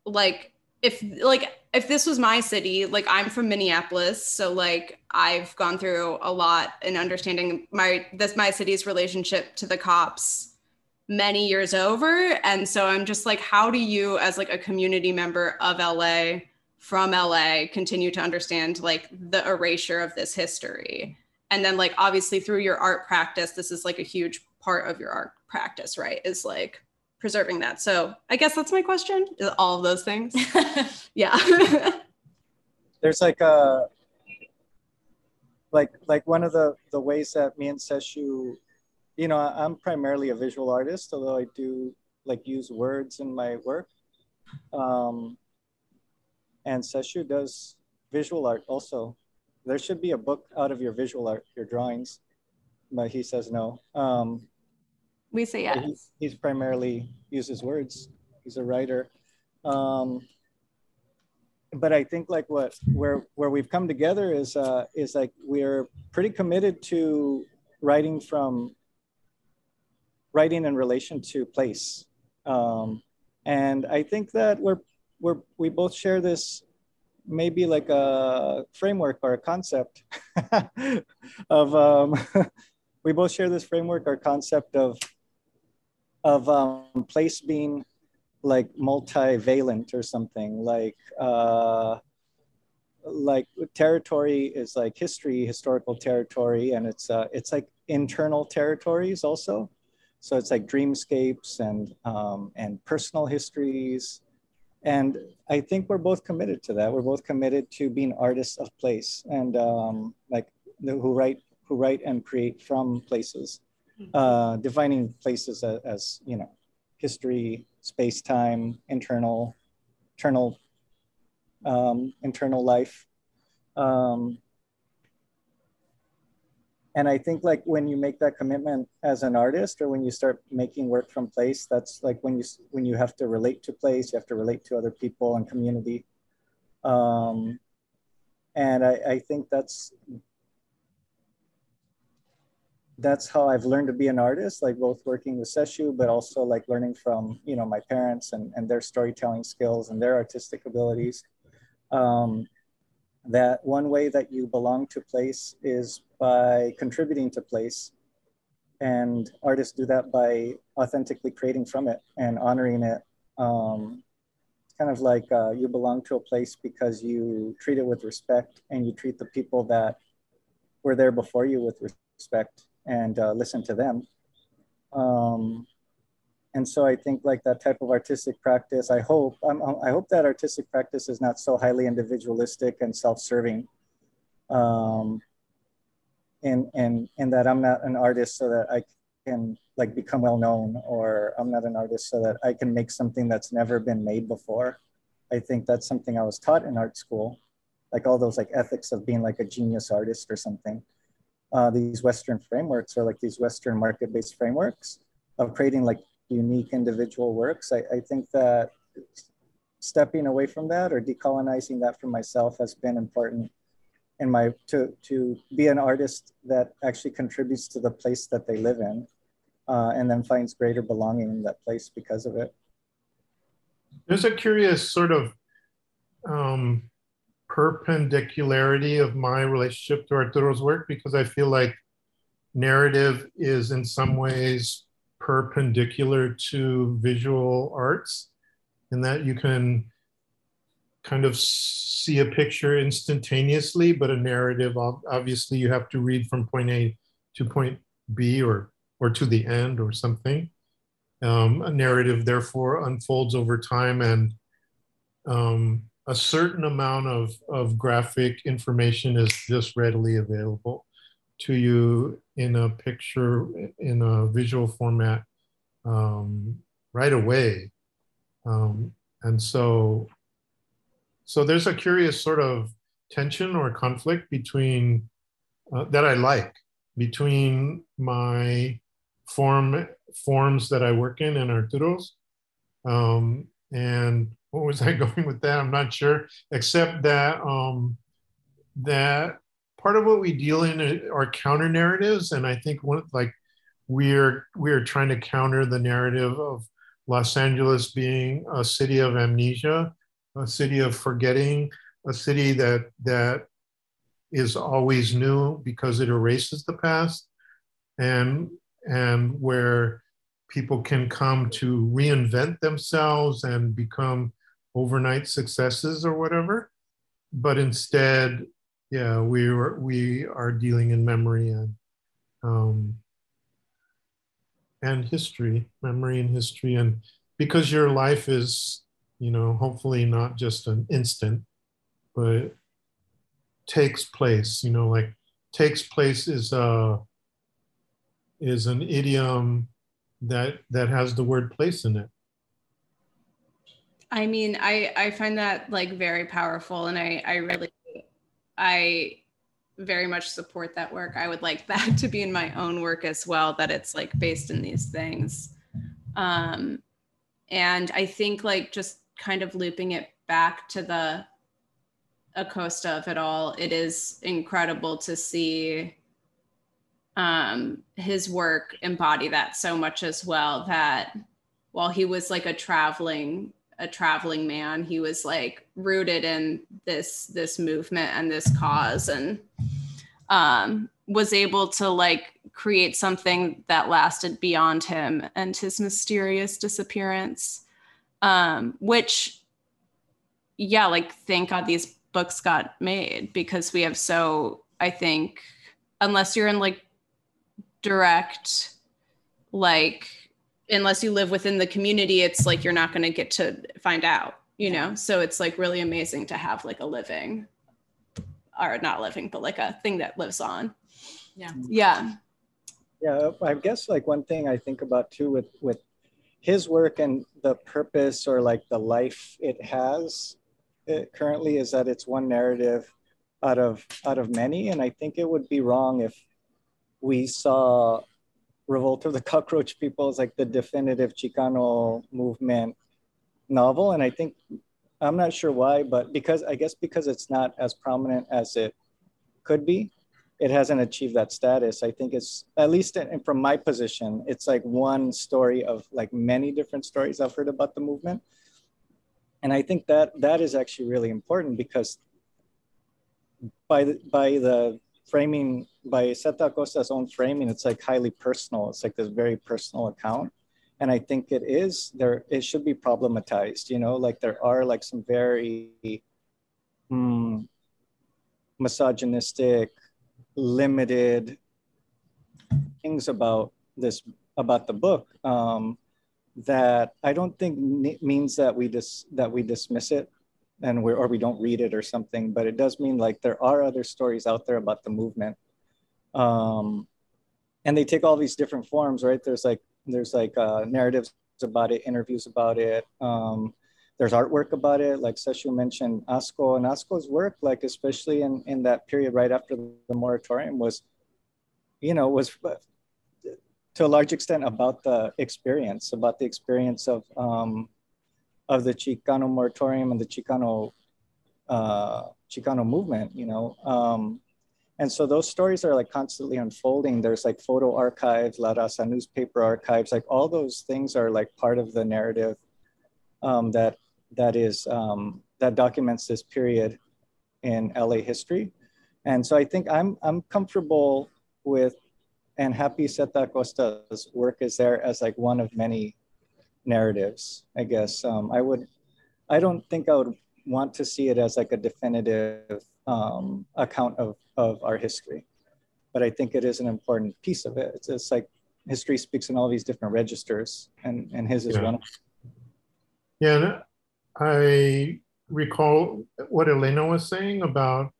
like if like if this was my city, like I'm from Minneapolis, so like I've gone through a lot in understanding my this my city's relationship to the cops many years over and so i'm just like how do you as like a community member of la from LA continue to understand like the erasure of this history. And then like obviously through your art practice, this is like a huge part of your art practice, right? Is like preserving that. So I guess that's my question. Is all of those things. yeah. There's like a like like one of the the ways that me and Sesshu, you know, I'm primarily a visual artist, although I do like use words in my work. Um, and Sesshu does visual art also. There should be a book out of your visual art, your drawings, but he says no. Um, we say yes. He, he's primarily uses words. He's a writer. Um, but I think like what where where we've come together is uh, is like we're pretty committed to writing from writing in relation to place, um, and I think that we're we're we both share this maybe like a framework or a concept of um, we both share this framework or concept of of um, place being like multivalent or something. Like uh, like territory is like history historical territory and it's uh, it's like internal territories also. So it's like dreamscapes and um, and personal histories and i think we're both committed to that. We're both committed to being artists of place and um, like who write who write and create from places uh, defining places as, as you know history space time internal internal um, internal life. Um, and i think like when you make that commitment as an artist or when you start making work from place that's like when you when you have to relate to place you have to relate to other people and community um, and I, I think that's that's how I've learned to be an artist, like both working with Sesshu, but also like learning from, you know, my parents and, and their storytelling skills and their artistic abilities. Um, that one way that you belong to place is by contributing to place. And artists do that by authentically creating from it and honoring it. Um, it's kind of like uh, you belong to a place because you treat it with respect and you treat the people that were there before you with respect and uh, listen to them. Um, and so I think like that type of artistic practice, I hope, I'm, i hope that artistic practice is not so highly individualistic and self-serving. Um, and, and, and that I'm not an artist so that I can like become well known or I'm not an artist so that I can make something that's never been made before. I think that's something I was taught in art school, like all those like ethics of being like a genius artist or something uh, these Western frameworks or like these Western market-based frameworks of creating like unique individual works. I, I think that stepping away from that or decolonizing that for myself has been important in my to to be an artist that actually contributes to the place that they live in uh, and then finds greater belonging in that place because of it there's a curious sort of um, perpendicularity of my relationship to Arturo's work because I feel like narrative is in some ways perpendicular to visual arts in that you can kind of see a picture instantaneously, but a narrative, obviously you have to read from point A to point B or, or to the end or something. Um, a narrative therefore unfolds over time and um, a certain amount of, of graphic information is just readily available to you in a picture, in a visual format um, right away. Um, and so, so there's a curious sort of tension or conflict between uh, that I like between my form forms that I work in and Arturo's um, and what was I going with that? I'm not sure, except that um, that part of what we deal in are counter narratives, and I think one like we're we're trying to counter the narrative of Los Angeles being a city of amnesia, a city of forgetting, a city that that is always new because it erases the past, and and where people can come to reinvent themselves and become overnight successes or whatever. but instead, yeah, we were we are dealing in memory and um, and history, memory and history, and because your life is, you know, hopefully not just an instant, but takes place. You know, like takes place is a is an idiom that that has the word place in it I mean, I I find that like very powerful, and I I really I very much support that work. I would like that to be in my own work as well. That it's like based in these things, um, and I think like just kind of looping it back to the Acosta of it all. It is incredible to see um, his work embody that so much as well. That while he was like a traveling a traveling man. He was like rooted in this this movement and this cause and um, was able to like create something that lasted beyond him and his mysterious disappearance. Um, which yeah, like thank God these books got made because we have so I think unless you're in like direct like unless you live within the community, it's like you're not going to get to find out, you know? So it's like really amazing to have like a living or not living, but like a thing that lives on. Yeah. Yeah. Yeah. I guess like one thing I think about too with, with his work and the purpose or like the life it has it currently is that it's one narrative out of out of many and i think it would be wrong if we saw Revolt of the Cockroach People is like the definitive Chicano movement novel. And I think, I'm not sure why, but because I guess because it's not as prominent as it could be, it hasn't achieved that status. I think it's, at least in, from my position, it's like one story of like many different stories I've heard about the movement. And I think that that is actually really important because by the, by the framing by Zeta Acosta's own framing, it's like highly personal. It's like this very personal account. And I think it is there, it should be problematized, you know, like there are like some very mm, misogynistic, limited things about this, about the book um, that I don't think means that we dis, that we dismiss it and we or we don't read it or something but it does mean like there are other stories out there about the movement. Um, and they take all these different forms right? There's like there's like uh, narratives about it interviews about it um, there's artwork about it like Sesshu mentioned ASCO. And ASCO's work like especially in in that period right after the moratorium was you know was to a large extent about the experience about the experience of um, of the Chicano moratorium and the Chicano uh, Chicano movement, you know. Um, and so those stories are like constantly unfolding. There's like photo archives, La Raza newspaper archives, like all those things are like part of the narrative um, that that is um, that documents this period in LA history. And so I think I'm I'm comfortable with and happy Zeta Acosta's work is there as like one of many narratives, I guess. Um, I would, I don't think I would want to see it as like a definitive um, account of, of our history, but I think it is an important piece of it. It's just like history speaks in all these different registers, and, and his is yeah. one. Yeah, I recall what Elena was saying about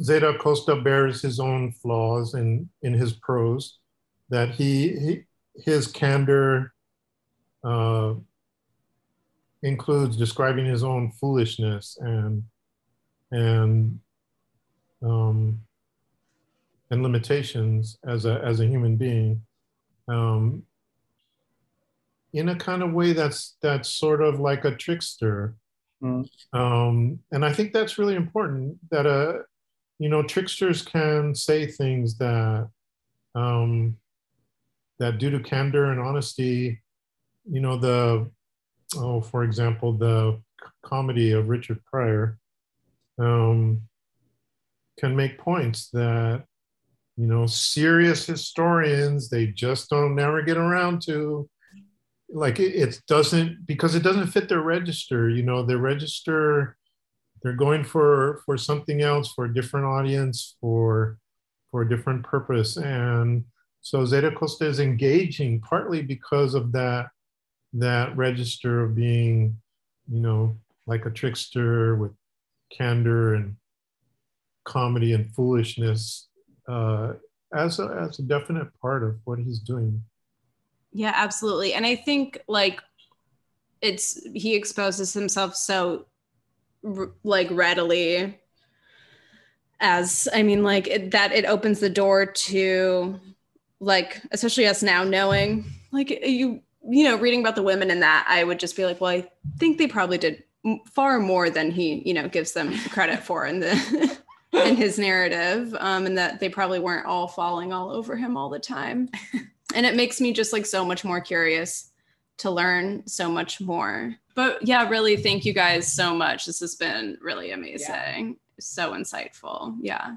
Zeta Acosta bears his own flaws in, in his prose, that he, he his candor uh, includes describing his own foolishness and and um, and limitations as a as a human being um, in a kind of way that's that's sort of like a trickster mm. um, and I think that's really important that uh you know tricksters can say things that um, that due to candor and honesty you know the oh for example the comedy of richard pryor um, can make points that you know serious historians they just don't never get around to like it, it doesn't because it doesn't fit their register you know their register they're going for for something else, for a different audience, for for a different purpose. And so Zeta Acosta is engaging partly because of that that register of being, you know, like a trickster with candor and comedy and foolishness uh, as a, as a definite part of what he's doing. Yeah, absolutely. And I think like it's he exposes himself so like readily as I mean like it, that it opens the door to like especially us now knowing like you you know reading about the women in that I would just be like well I think they probably did far more than he you know gives them credit for in the in his narrative um and that they probably weren't all falling all over him all the time. And it makes me just like so much more curious to learn so much more. But yeah really thank you guys so much. This has been really amazing. Yeah. so insightful. Yeah